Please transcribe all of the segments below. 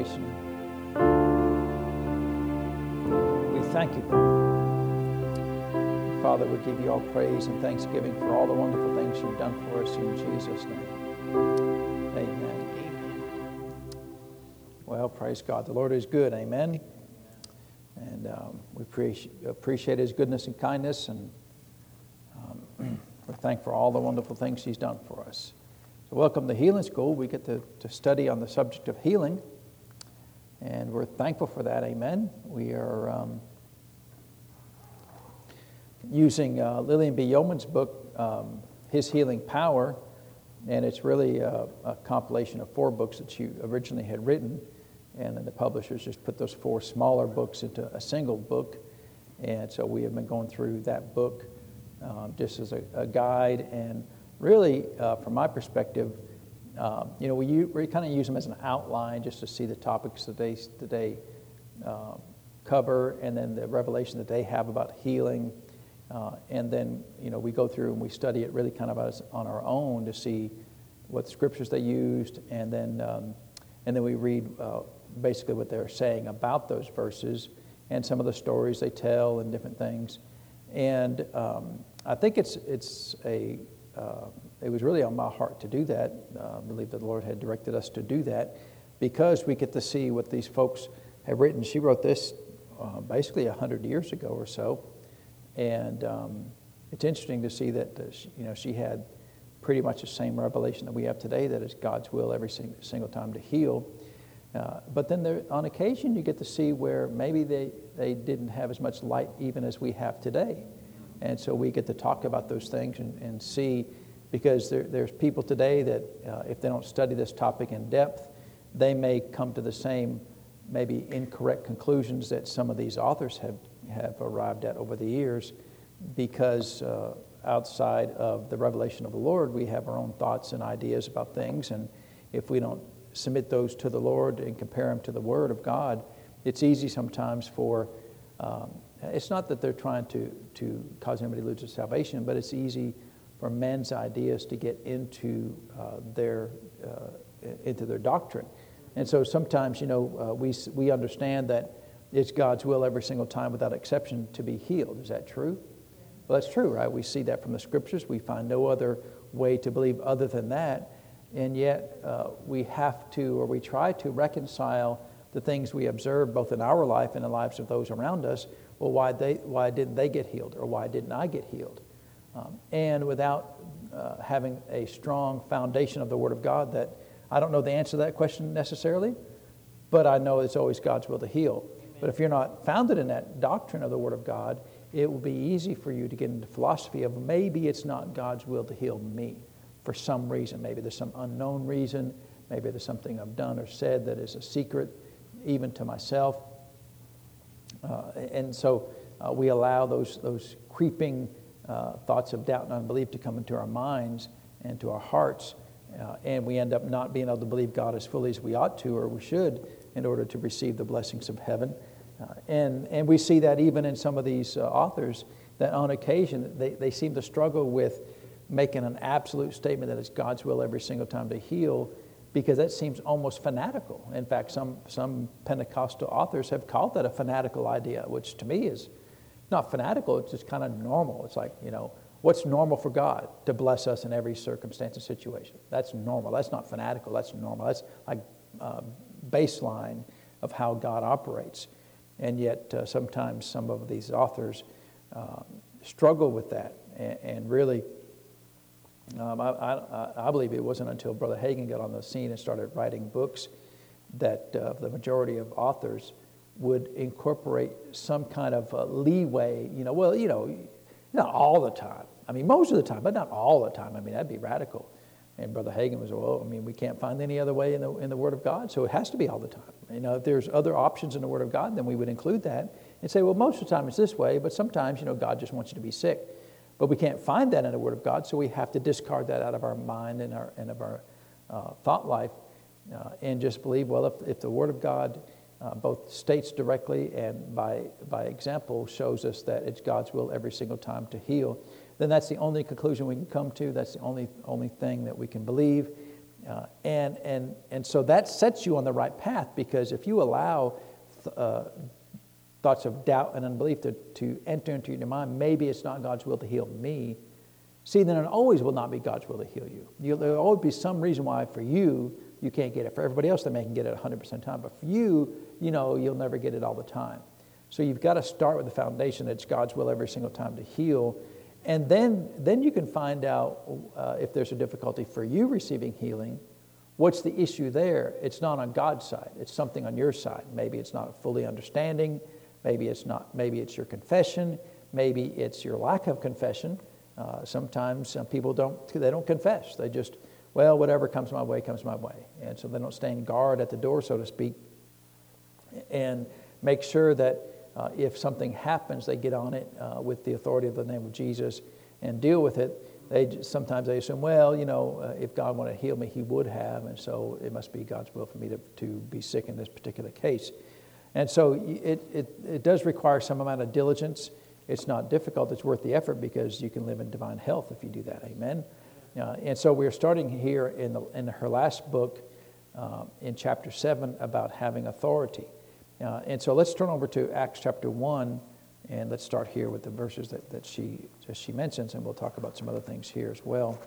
We thank you, Father. we give you all praise and thanksgiving for all the wonderful things you've done for us in Jesus' name. Amen. Amen. Well, praise God. The Lord is good. Amen. And um, we appreciate, appreciate his goodness and kindness, and um, we're thankful for all the wonderful things he's done for us. So, welcome to Healing School. We get to, to study on the subject of healing, and we're thankful for that. Amen. We are um, using uh, Lillian B. Yeomans' book, um, His Healing Power, and it's really a, a compilation of four books that she originally had written and then the publishers just put those four smaller books into a single book. And so we have been going through that book um, just as a, a, guide. And really, uh, from my perspective, um, you know, we, we kind of use them as an outline just to see the topics that they, that they uh, cover and then the revelation that they have about healing. Uh, and then, you know, we go through and we study it really kind of as, on our own to see what scriptures they used. And then, um, and then we read uh, basically what they're saying about those verses and some of the stories they tell and different things. And um, I think it's, it's a, uh, it was really on my heart to do that. Uh, I believe that the Lord had directed us to do that because we get to see what these folks have written. She wrote this uh, basically 100 years ago or so. And um, it's interesting to see that uh, she, you know, she had pretty much the same revelation that we have today that it's God's will every single time to heal. Uh, but then there, on occasion, you get to see where maybe they, they didn't have as much light even as we have today. And so we get to talk about those things and, and see, because there, there's people today that uh, if they don't study this topic in depth, they may come to the same, maybe incorrect conclusions that some of these authors have, have arrived at over the years, because uh, outside of the revelation of the Lord, we have our own thoughts and ideas about things. And if we don't submit those to the Lord and compare them to the Word of God, it's easy sometimes for, um, it's not that they're trying to, to cause anybody to lose their salvation, but it's easy for men's ideas to get into uh, their, uh, into their doctrine. And so sometimes, you know, uh, we, we understand that it's God's will every single time without exception to be healed. Is that true? Well, that's true, right? We see that from the scriptures. We find no other way to believe other than that and yet uh, we have to, or we try to reconcile the things we observe both in our life and the lives of those around us. Well, why, they, why didn't they get healed, or why didn't I get healed? Um, and without uh, having a strong foundation of the Word of God, that I don't know the answer to that question necessarily, but I know it's always God's will to heal. Amen. But if you're not founded in that doctrine of the Word of God, it will be easy for you to get into philosophy of maybe it's not God's will to heal me for some reason. Maybe there's some unknown reason. Maybe there's something I've done or said that is a secret, even to myself. Uh, and so uh, we allow those, those creeping uh, thoughts of doubt and unbelief to come into our minds and to our hearts. Uh, and we end up not being able to believe God as fully as we ought to or we should in order to receive the blessings of heaven. Uh, and, and we see that even in some of these uh, authors, that on occasion they, they seem to struggle with making an absolute statement that it's God's will every single time to heal because that seems almost fanatical. In fact, some, some Pentecostal authors have called that a fanatical idea, which to me is not fanatical, it's just kind of normal. It's like, you know, what's normal for God? To bless us in every circumstance and situation. That's normal. That's not fanatical, that's normal. That's like uh, baseline of how God operates. And yet, uh, sometimes some of these authors uh, struggle with that and, and really um, I, I, I, believe it wasn't until Brother Hagin got on the scene and started writing books that uh, the majority of authors would incorporate some kind of uh, leeway. You know, well, you know, not all the time. I mean, most of the time, but not all the time. I mean, that'd be radical. And Brother Hagin was, well, I mean, we can't find any other way in the, in the Word of God, so it has to be all the time. You know, if there's other options in the Word of God, then we would include that and say, well, most of the time it's this way, but sometimes, you know, God just wants you to be sick. But we can't find that in the Word of God, so we have to discard that out of our mind and, our, and of our uh, thought life uh, and just believe, well, if, if the Word of God uh, both states directly and by, by example shows us that it's God's will every single time to heal, then that's the only conclusion we can come to. That's the only, only thing that we can believe. Uh, and, and, and so that sets you on the right path because if you allow th- uh, thoughts of doubt and unbelief to, to enter into your mind, maybe it's not God's will to heal me. See, then it always will not be God's will to heal you. you there'll always be some reason why for you, you can't get it. For everybody else, they may can get it 100% of the time. But for you, you know, you'll never get it all the time. So you've got to start with the foundation that it's God's will every single time to heal. And then, then you can find out uh, if there's a difficulty for you receiving healing. What's the issue there? It's not on God's side. It's something on your side. Maybe it's not fully understanding. Maybe it's not. Maybe it's your confession. Maybe it's your lack of confession. Uh, sometimes some people don't. They don't confess. They just, well, whatever comes my way comes my way, and so they don't stand guard at the door, so to speak, and make sure that uh, if something happens, they get on it uh, with the authority of the name of Jesus and deal with it. They sometimes they assume, well, you know, uh, if God wanted to heal me, He would have, and so it must be God's will for me to, to be sick in this particular case. And so it, it, it does require some amount of diligence. It's not difficult, it's worth the effort because you can live in divine health if you do that. Amen. Uh, and so we're starting here in, the, in her last book, uh, in chapter 7, about having authority. Uh, and so let's turn over to Acts chapter 1, and let's start here with the verses that, that, she, that she mentions, and we'll talk about some other things here as well.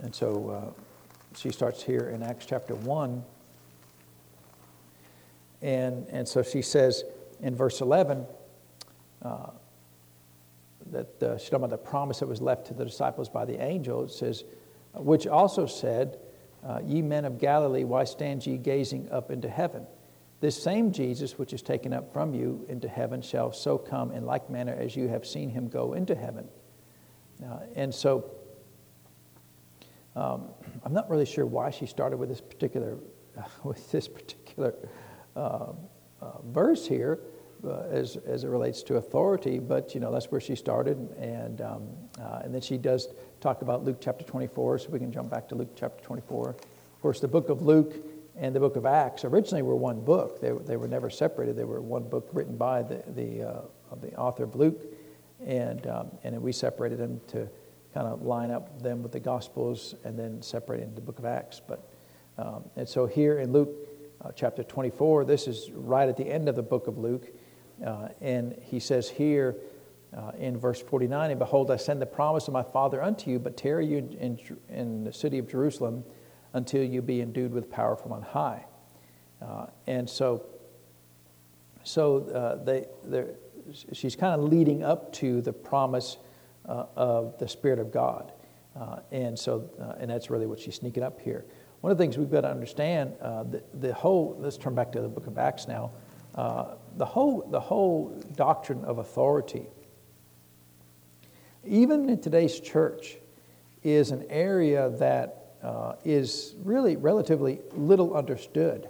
And so uh, she starts here in Acts chapter 1. And, and so she says in verse 11 uh, that uh, she's talking about the promise that was left to the disciples by the angel. It says, which also said, uh, Ye men of Galilee, why stand ye gazing up into heaven? This same Jesus, which is taken up from you into heaven, shall so come in like manner as you have seen him go into heaven. Uh, and so, um, I'm not really sure why she started with this particular, with this particular uh, uh, verse here, uh, as, as it relates to authority, but you know that's where she started, and um, uh, and then she does talk about Luke chapter 24, so we can jump back to Luke chapter 24. Of course, the book of Luke and the book of Acts originally were one book. They, they were never separated. They were one book written by the the, uh, the author of Luke, and um, and then we separated them to kind of line up them with the Gospels, and then separate into the book of Acts. But um, and so here in Luke. Uh, chapter 24. This is right at the end of the book of Luke. Uh, and he says here uh, in verse 49 And behold, I send the promise of my Father unto you, but tarry you in, in the city of Jerusalem until you be endued with power from on high. Uh, and so, so uh, they, she's kind of leading up to the promise uh, of the Spirit of God. Uh, and so, and that's really what she's sneaking up here. One of the things we've got to understand, the, the whole, let's turn back to the book of Acts now. Uh, the, whole, the whole doctrine of authority, even in today's church, is an area that uh, is really relatively little understood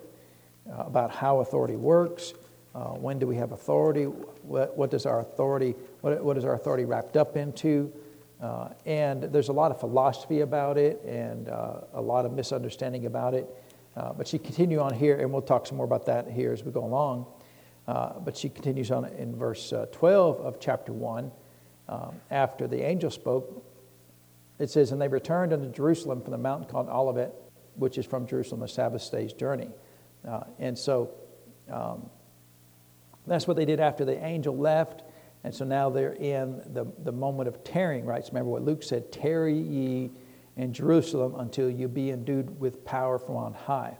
uh, about how authority works. Uh, when do we have authority? What, what does our authority? What, what is our authority wrapped up into? Uh, and there's a lot of philosophy about it and uh, a lot of misunderstanding about it. Uh, but she continue on here, and we'll talk some more about that here as we go along. Uh, but she continues on in verse uh, 12 of chapter 1. Um, after the angel spoke, it says, And they returned unto Jerusalem from the mountain called Olivet, which is from Jerusalem a Sabbath day's journey. Uh, and so um, that's what they did after the angel left. And so now they're in the, the moment of tarrying, right? So remember what Luke said tarry ye in Jerusalem until you be endued with power from on high.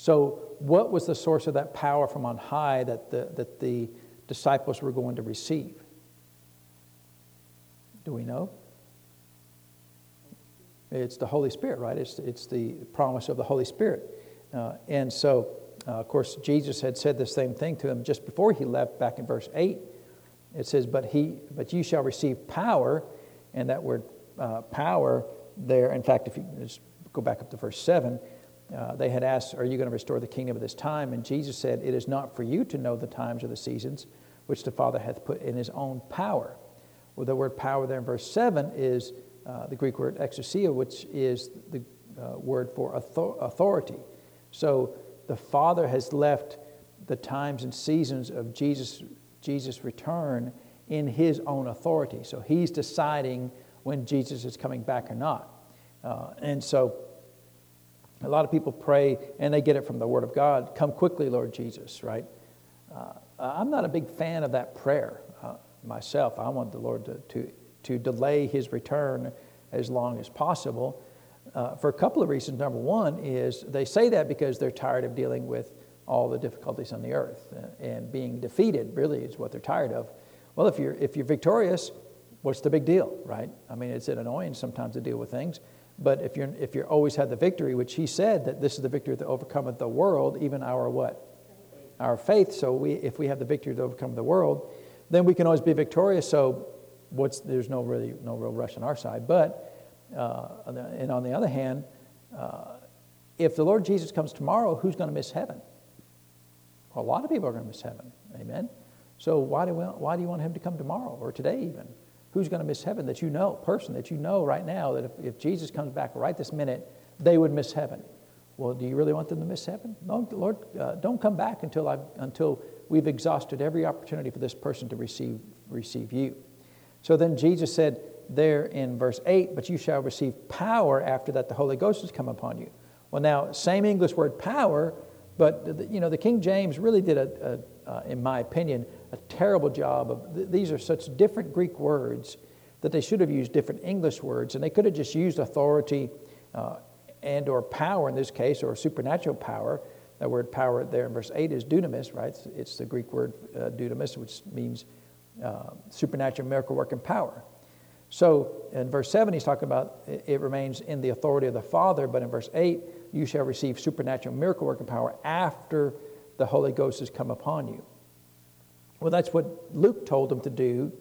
So, what was the source of that power from on high that the, that the disciples were going to receive? Do we know? It's the Holy Spirit, right? It's, it's the promise of the Holy Spirit. Uh, and so, uh, of course, Jesus had said the same thing to him just before he left, back in verse 8. It says, But, he, but you shall receive power, and that word uh, power there, in fact, if you just go back up to verse 7, uh, they had asked, Are you going to restore the kingdom at this time? And Jesus said, It is not for you to know the times or the seasons which the Father hath put in his own power. Well, the word power there in verse 7 is uh, the Greek word exousia, which is the uh, word for authority. So the Father has left the times and seasons of Jesus' Jesus' return in his own authority. So he's deciding when Jesus is coming back or not. Uh, and so a lot of people pray and they get it from the Word of God Come quickly, Lord Jesus, right? Uh, I'm not a big fan of that prayer uh, myself. I want the Lord to, to, to delay his return as long as possible uh, for a couple of reasons. Number one is they say that because they're tired of dealing with all the difficulties on the earth uh, and being defeated, really, is what they're tired of. Well, if you're, if you're victorious, what's the big deal, right? I mean, it's an annoying sometimes to deal with things. But if you're, if you're always had the victory, which he said that this is the victory that overcometh the world, even our what? Our faith. So we, if we have the victory to overcome the world, then we can always be victorious. So what's, there's no really no real rush on our side. But uh, and on the other hand, uh, if the Lord Jesus comes tomorrow, who's going to miss heaven? Well, a lot of people are going to miss heaven. Amen. So why do, we, why do you want him to come tomorrow or today even? Who's going to miss heaven that you know, person that you know right now that if, if Jesus comes back right this minute, they would miss heaven? Well, do you really want them to miss heaven? No, Lord, uh, don't come back until, I've, until we've exhausted every opportunity for this person to receive, receive you. So then Jesus said there in verse 8, But you shall receive power after that the Holy Ghost has come upon you. Well, now, same English word power, but the, you know, the King James really did, a, a uh, in my opinion, a terrible job of th- these are such different Greek words that they should have used different English words, and they could have just used authority uh, and or power in this case, or supernatural power. That word power there in verse 8 is dunamis, right? It's, it's the Greek word uh, dunamis, which means uh, supernatural miracle working power. So in verse 7, he's talking about it remains in the authority of the Father, but in verse 8, you shall receive supernatural miracle working power after the Holy Ghost has come upon you. Well, that's what Luke told them to do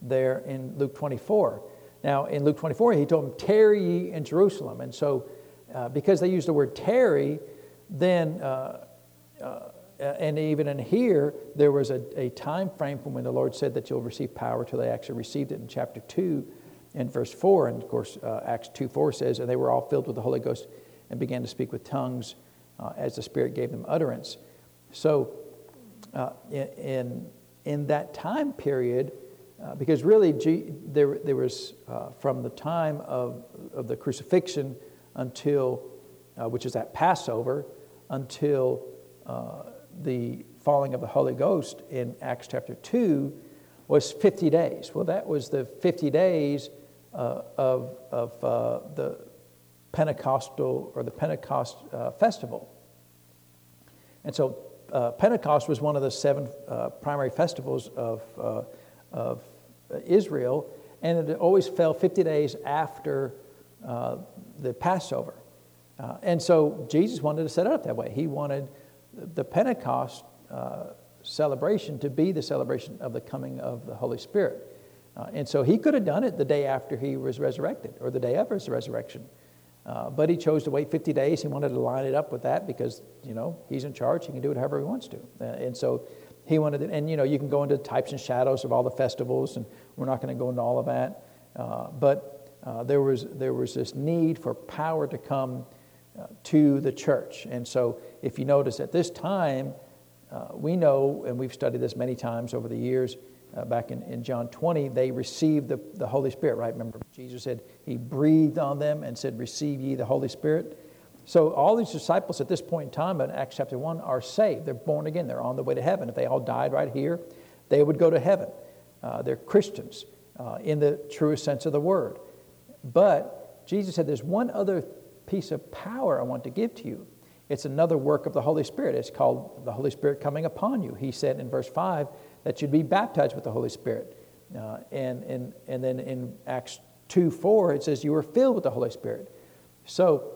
there in Luke 24. Now, in Luke 24, he told them, Tarry ye in Jerusalem. And so, uh, because they used the word tarry, then, uh, uh, and even in here, there was a, a time frame from when the Lord said that you'll receive power till they actually received it in chapter 2 and verse 4. And of course, uh, Acts 2 4 says, And they were all filled with the Holy Ghost and began to speak with tongues uh, as the Spirit gave them utterance. So, uh, in, in, in, that time period, uh, because really G, there, there was uh, from the time of, of the crucifixion until, uh, which is at Passover, until the falling of the Holy Ghost in Acts chapter 2 was 50 days. Well, that was the 50 days uh, of, of uh, the Pentecostal or the Pentecost uh, festival. And so uh, Pentecost was one of the seven uh, primary festivals of, uh, of Israel, and it always fell 50 days after the Passover. and so Jesus wanted to set it up that way. He wanted the Pentecost celebration to be the celebration of the coming of the Holy Spirit. Uh, and so he could have done it the day after he was resurrected or the day of his resurrection. Uh, but he chose to wait 50 days. He wanted to line it up with that because, you know, he's in charge. He can do it however he wants to. Uh, and so he wanted to, and, you know, you can go into types and shadows of all the festivals, and we're not going to go into all of that. Uh, but uh, there, was, there was this need for power to come uh, to the church. And so if you notice at this time, we know, and we've studied this many times over the years, uh, back in, in John 20, they received the, the Holy Spirit, right? Remember, Jesus said, He breathed on them and said, Receive ye the Holy Spirit. So all these disciples at this point in time in Acts chapter 1 are saved. They're born again. They're on the way to heaven. If they all died right here, they would go to heaven. Uh, they're Christians uh, in the truest sense of the word. But Jesus said, There's one other piece of power I want to give to you. It's another work of the Holy Spirit. It's called the Holy Spirit coming upon you. He said in verse 5 that you'd be baptized with the Holy Spirit. Uh, and, and, and then in Acts 2 4, it says, You were filled with the Holy Spirit. So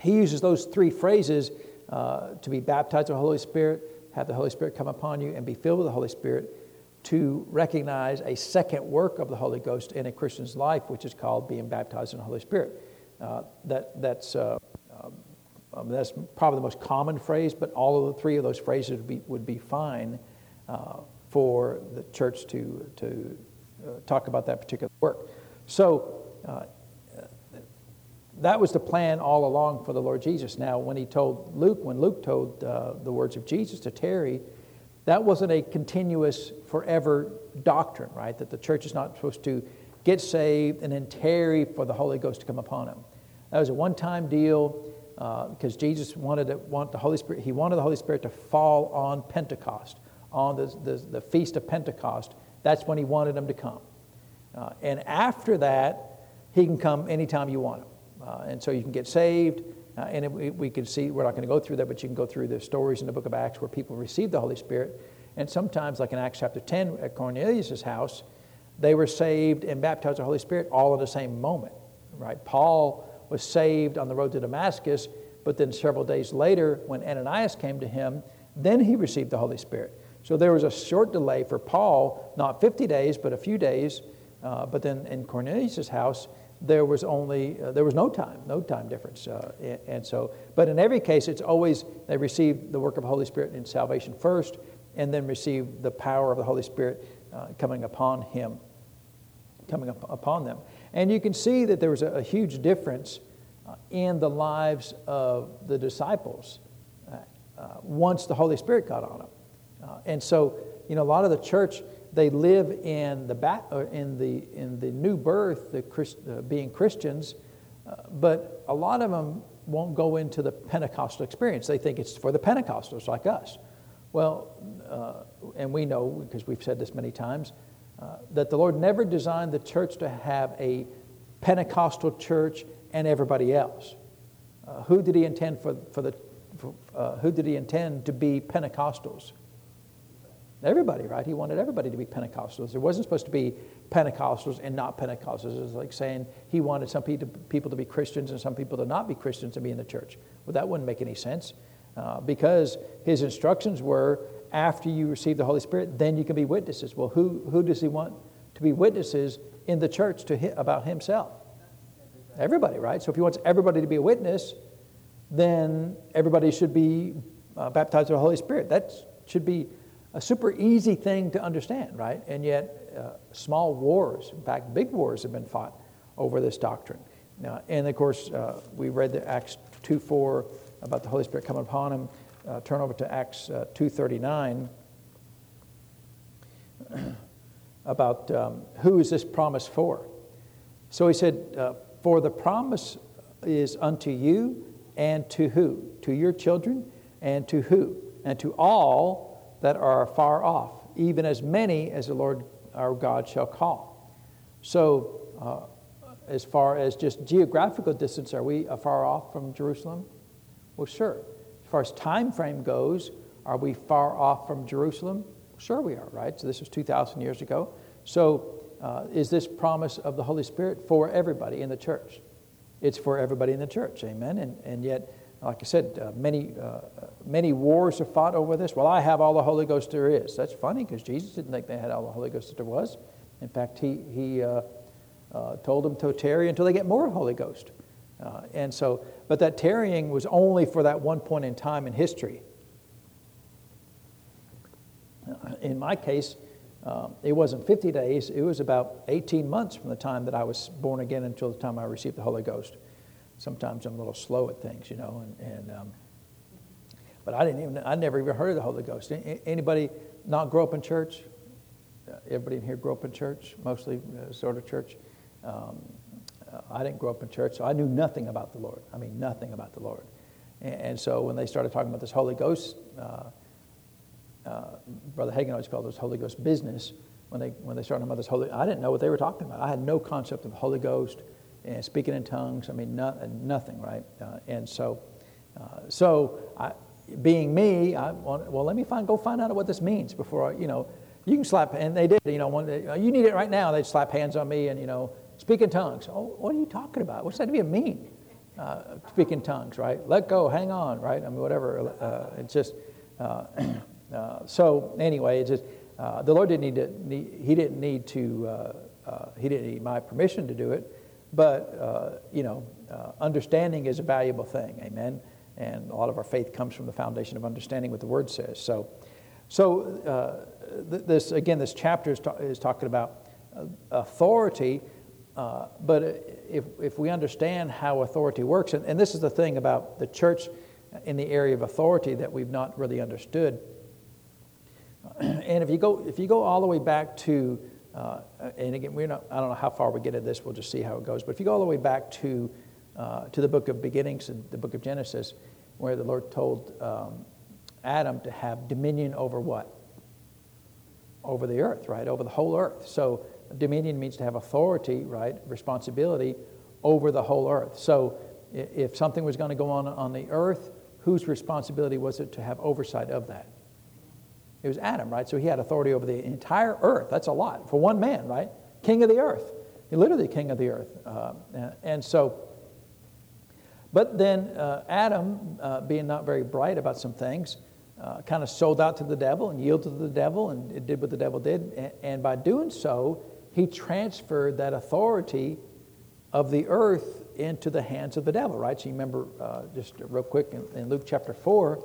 he uses those three phrases uh, to be baptized with the Holy Spirit, have the Holy Spirit come upon you, and be filled with the Holy Spirit to recognize a second work of the Holy Ghost in a Christian's life, which is called being baptized in the Holy Spirit. Uh, that, that's, uh, um, um that's probably the most common phrase, but all of the three of those phrases would be, would be fine uh, for the church to, to uh, talk about that particular work. So uh, that was the plan all along for the Lord Jesus. Now, when he told Luke, when Luke told uh, the words of Jesus to tarry, that wasn't a continuous, forever doctrine, right? That the church is not supposed to get saved, and then tarry for the Holy Ghost to come upon them. That was a one time deal because uh, Jesus wanted to, want the Holy Spirit, he wanted the Holy Spirit to fall on Pentecost, on the, the, the feast of Pentecost. That's when he wanted him to come. Uh, and after that, he can come anytime you want him. Uh, and so you can get saved. Uh, and it, we, we can see, we're not going to go through that, but you can go through the stories in the book of Acts where people received the Holy Spirit. And sometimes, like in Acts chapter 10 at Cornelius' house, they were saved and baptized the Holy Spirit all in the same moment, right? Paul was saved on the road to Damascus, but then several days later, when Ananias came to him, then he received the Holy Spirit. So there was a short delay for Paul, not 50 days, but a few days. Uh, but then in Cornelius' house, there was only uh, there was no time, no time difference. Uh, and, so, but in every case, it's always they receive the work of the Holy Spirit in salvation first, and then receive the power of the Holy Spirit uh, coming upon him, coming up upon them. And you can see that there was a, a huge difference uh, in the lives of the disciples uh, once the Holy Spirit got on them. Uh, and so, you know, a lot of the church, they live in the, bat, in the, in the new birth, the Christ, uh, being Christians, uh, but a lot of them won't go into the Pentecostal experience. They think it's for the Pentecostals like us. Well, and we know, because we've said this many times, uh, that the Lord never designed the church to have a Pentecostal church and everybody else. Uh, who did He intend for, for the for, uh, who did He intend to be Pentecostals? Everybody, right? He wanted everybody to be Pentecostals. There wasn't supposed to be Pentecostals and not Pentecostals. It was like saying he wanted some people to be Christians and some people to not be Christians and be in the church. Well, that wouldn't make any sense uh, because his instructions were after you receive the Holy Spirit, then you can be witnesses. Well, who, who does he want to be witnesses in the church to hit about himself? Everybody, right? So if he wants everybody to be a witness, then everybody should be uh, baptized with the Holy Spirit. That should be a super easy thing to understand, right? And yet, uh, small wars, in fact, big wars have been fought over this doctrine. Now, and of course, uh, we read the Acts 2 4 about the Holy Spirit coming upon him uh, turn over to Acts uh, 2.39 about um, who is this promise for. So he said, uh, For the promise is unto you and to who? To your children and to who? And to all that are far off, even as many as the Lord our God shall call. So, uh, as far as just geographical distance, are we far off from Jerusalem? Well, sure. As far as time frame goes, are we far off from Jerusalem? Sure, we are, right? So this was 2,000 years ago. So, uh, is this promise of the Holy Spirit for everybody in the church? It's for everybody in the church, amen. And, and yet, like I said, uh, many, uh, many wars are fought over this. Well, I have all the Holy Ghost there is. That's funny because Jesus didn't think they had all the Holy Ghost that there was. In fact, he, he uh, uh, told them to tarry until they get more Holy Ghost. Uh, and so, but that tarrying was only for that one point in time in history. Uh, in my case, uh, it wasn't 50 days, it was about 18 months from the time that I was born again until the time I received the Holy Ghost. Sometimes I'm a little slow at things, you know, and, and um, but I didn't even, I never even heard of the Holy Ghost. Anybody not grow up in church? Uh, everybody in here grew up in church, mostly uh, sort of church. Um, uh, I didn't grow up in church, so I knew nothing about the Lord. I mean, nothing about the Lord. And, and so when they started talking about this Holy Ghost, uh, uh, Brother Hagin always called this Holy Ghost business. When they, when they started talking about this Holy, I didn't know what they were talking about. I had no concept of the Holy Ghost and speaking in tongues. I mean, no, nothing, right? Uh, and so, uh, so I, being me, I want, well, let me find, go find out what this means before I, you know, you can slap, and they did, you know, when they, you need it right now, they'd slap hands on me and, you know, Speak in tongues. Oh, what are you talking about? What's that even mean? Uh, speak in tongues, right? Let go, hang on, right? I mean, whatever. Uh, it's just, uh, uh so anyway, it's just, uh, the Lord didn't need to, need, he didn't need to, he didn't need my permission to do it, but, uh, you know, uh, understanding is a valuable thing, amen? And a lot of our faith comes from the foundation of understanding what the Word says. So, so uh, th- this, again, this chapter is, ta- is talking about authority uh, but if, if we understand how authority works, and, and this is the thing about the church in the area of authority that we've not really understood. And if you go, if you go all the way back to Uh, and again, we're not, I don't know how far we get into this, we'll just see how it goes. But if you go all the way back to, uh, to the book of beginnings, the book of Genesis, where the Lord told um, Adam to have dominion over what? Over the earth, right? Over the whole earth. So dominion means to have authority, right? Responsibility over the whole earth. So if something was going to go on on the earth, whose responsibility was it to have oversight of that? It was Adam, right? So he had authority over the entire earth. That's a lot for one man, right? King of the earth. He literally king of the earth. Uh, and so, but then uh, Adam, uh, being not very bright about some things, uh, kind of sold out to the devil and yielded to the devil and did what the devil did. And, and by doing so, he transferred that authority of the earth into the hands of the devil, right? So you remember, uh, just real quick, in, in Luke chapter 4,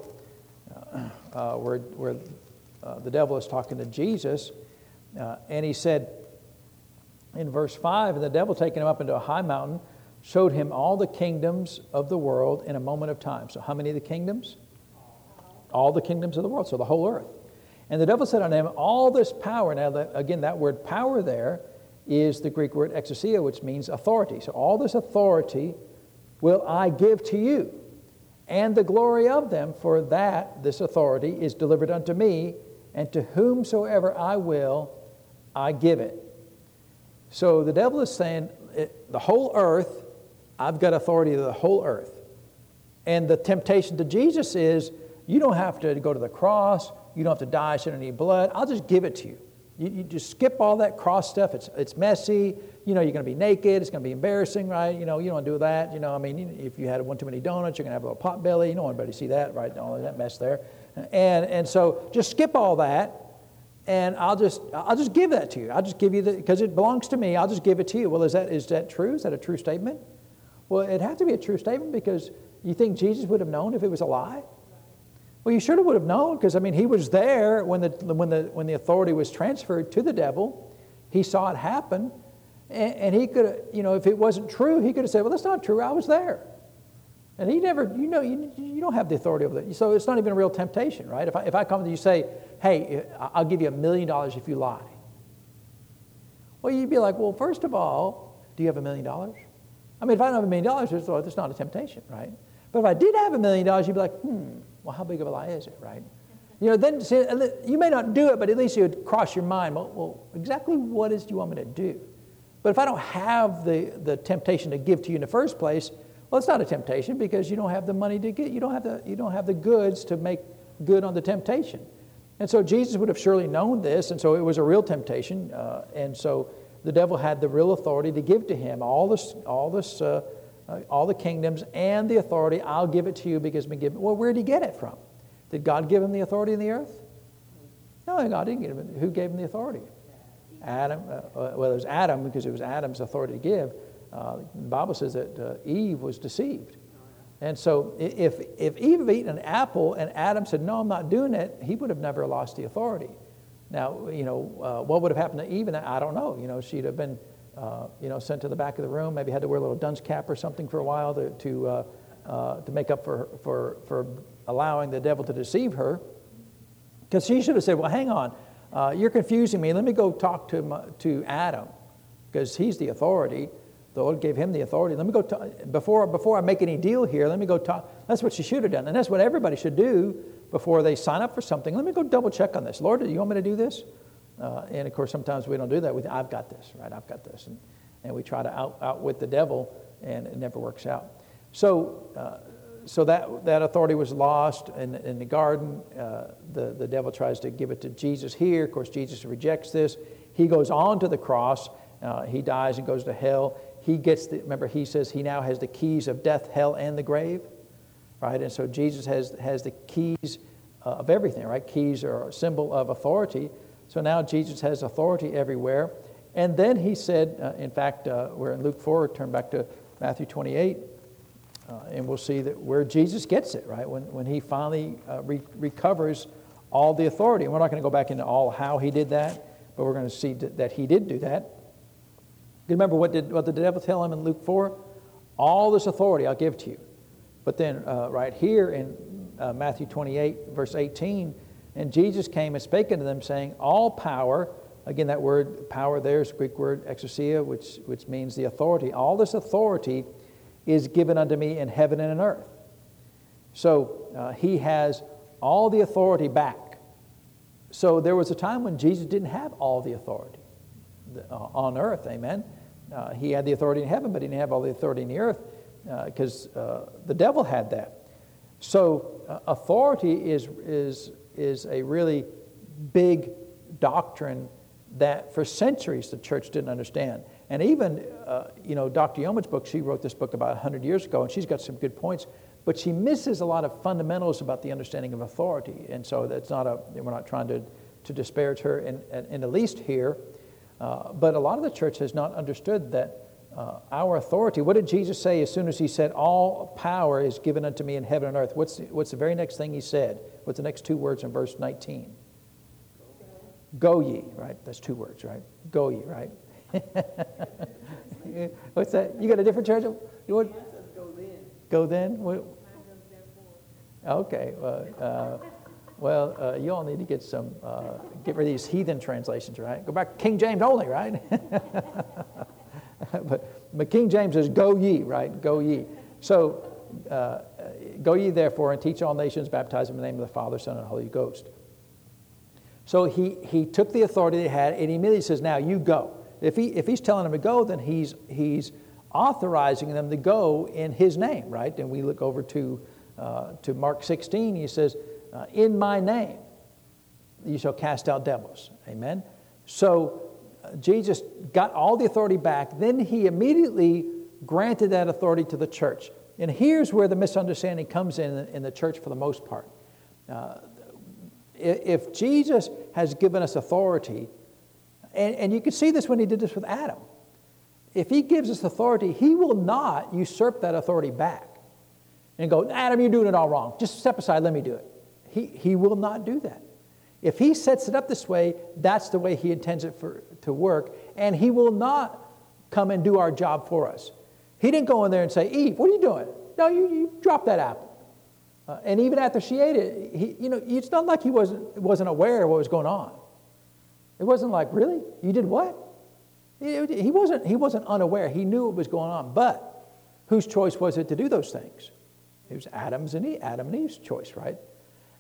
uh, where, where uh, the devil is talking to Jesus, uh, and he said in verse 5, and the devil taking him up into a high mountain showed him all the kingdoms of the world in a moment of time. So how many of the kingdoms? All the kingdoms of the world, so the whole earth. And the devil said unto him, All this power, now again, that word power there is the Greek word exousia, which means authority. So all this authority will I give to you, and the glory of them, for that this authority is delivered unto me, and to whomsoever I will, I give it. So the devil is saying, eh, the whole earth, I've got authority to the whole earth. And the temptation to Jesus is, you don't have to go to the cross, you don't have to die, shed any blood, I'll just give it to you. You, you, just skip all that cross stuff. It's, it's messy. You know, you're going to be naked. It's going to be embarrassing, right? You know, you don't do that. You know, I mean, if you had one too many donuts, you're going to have a little pot belly. You don't want anybody to see that, right? All that mess there. And, and so just skip all that, and I'll just, I'll just give that to you. I'll just give you the, because it belongs to me, I'll just give it to you. Well, is that, is that true? Is that a true statement? Well, it has to be a true statement because you think Jesus would have known if it was a lie? Well, you surely would have known because, I mean, he was there when the, when, the, when the authority was transferred to the devil. He saw it happen. And, and he could have, you know, if it wasn't true, he could have said, well, that's not true. I was there. And he never, you know, you, you don't have the authority over that. So it's not even a real temptation, right? If I, if I come to you say, hey, I'll give you a million dollars if you lie. Well, you'd be like, well, first of all, do you have a million dollars? I mean, if I don't have a million dollars, it's not a temptation, right? But if I did have a million dollars, you'd be like, hmm, well, how big of a lie is it, right? You know, then see, you may not do it, but at least you would cross your mind, well, well, exactly what is do you want me to do? But if I don't have the, the temptation to give to you in the first place, well, it's not a temptation because you don't have the money to get, you don't have the, you don't have the goods to make good on the temptation. And so Jesus would have surely known this, and so it was a real temptation. Uh, and so the devil had the real authority to give to him all this, all this uh, uh, all the kingdoms and the authority. I'll give it to you because it's been given. Well, where did he get it from? Did God give him the authority in the earth? No, God didn't give him. Who gave him the authority? Adam. Uh, uh, well, it was Adam because it was Adam's authority to give. Uh, the Bible says that uh, Eve was deceived. And so, if, if Eve had eaten an apple and Adam said, No, I'm not doing it, he would have never lost the authority. Now, you know, uh, what would have happened to Eve? I don't know. You know, she'd have been uh, you know, sent to the back of the room. Maybe had to wear a little dunce cap or something for a while to, to, uh, uh, to make up for, for, for allowing the devil to deceive her. Because she should have said, Well, hang on, you're confusing me. Let me go talk to, my, to Adam, because he's the authority. The Lord gave him the authority. Let me go before, before I make any deal here, let me go talk. That's what you should have done. And that's what everybody should do before they sign up for something. Let me go double check on this. Lord, do you want me to do this? Uh, and of course, sometimes we don't do that. We I've got this, right? I've got this. And, and we try to out, outwit the devil, and it never works out. So, uh, so that, that authority was lost in, in the garden. Uh, the, the devil tries to give it to Jesus here. Of course, Jesus rejects this. He goes on to the cross. Uh, he dies and goes to hell. He gets the, remember, he says he now has the keys of death, hell, and the grave, right? And so Jesus has, has the keys uh, of everything, right? Keys are a symbol of authority. So now Jesus has authority everywhere. And then he said, uh, in fact, uh, we're in Luke 4, turn back to Matthew 28, uh, and we'll see that where Jesus gets it, right? When, when he finally uh, re- recovers all the authority. And we're not going to go back into all how he did that, but we're going to see that he did do that. Remember what did, what did the devil tell him in Luke 4? All this authority I'll give to you. But then, uh, right here in uh, Matthew 28, verse 18, and Jesus came and spake unto them, saying, All power Again, that word power there is the Greek word exousia, which, which means the authority. All this authority is given unto me in heaven and in earth. So uh, he has all the authority back. So there was a time when Jesus didn't have all the authority on earth, amen. Uh, he had the authority in heaven, but he didn't have all the authority in the earth because uh, uh, the devil had that. So uh, authority is, is, is a really big doctrine that for centuries the church didn't understand. And even, uh, you know, Dr. Yeomans' book, she wrote this book about 100 years ago, and she's got some good points, but she misses a lot of fundamentals about the understanding of authority. And so that's not a, we're not trying to, to disparage her in, in the least here, uh, but a lot of the church has not understood that uh, our authority. What did Jesus say as soon as he said, All power is given unto me in heaven and earth? What's the, what's the very next thing he said? What's the next two words in verse 19? Go ye, right? That's two words, right? Go ye, right? What's that? You got a different church? You want? Go then. Go then? What? Okay. Well, uh, well uh, you all need to get some, uh, get rid of these heathen translations, right? Go back to King James only, right? but, but King James says, go ye, right? Go ye. So, uh, go ye therefore and teach all nations, baptize them in the name of the Father, Son, and Holy Ghost. So he, he took the authority they had and he immediately says, Now you go. If, he, if he's telling them to go, then he's, he's authorizing them to go in his name, right? And we look over to, uh, to Mark 16. He says, uh, In my name you shall cast out devils. Amen? So uh, Jesus got all the authority back. Then he immediately granted that authority to the church. And here's where the misunderstanding comes in in the church for the most part. Uh, if Jesus has given us authority, and, and you can see this when he did this with Adam. If he gives us authority, he will not usurp that authority back and go, Adam, you're doing it all wrong. Just step aside, let me do it. He, he will not do that. If he sets it up this way, that's the way he intends it for, to work, and he will not come and do our job for us. He didn't go in there and say, Eve, what are you doing? No, you, you drop that apple. Uh, and even after she ate it, he, you know, it's not like he wasn't, wasn't aware of what was going on. It wasn't like, really? You did what? He wasn't, he wasn't unaware. He knew what was going on. But whose choice was it to do those things? It was Adam's and Eve, Adam and Eve's choice, right?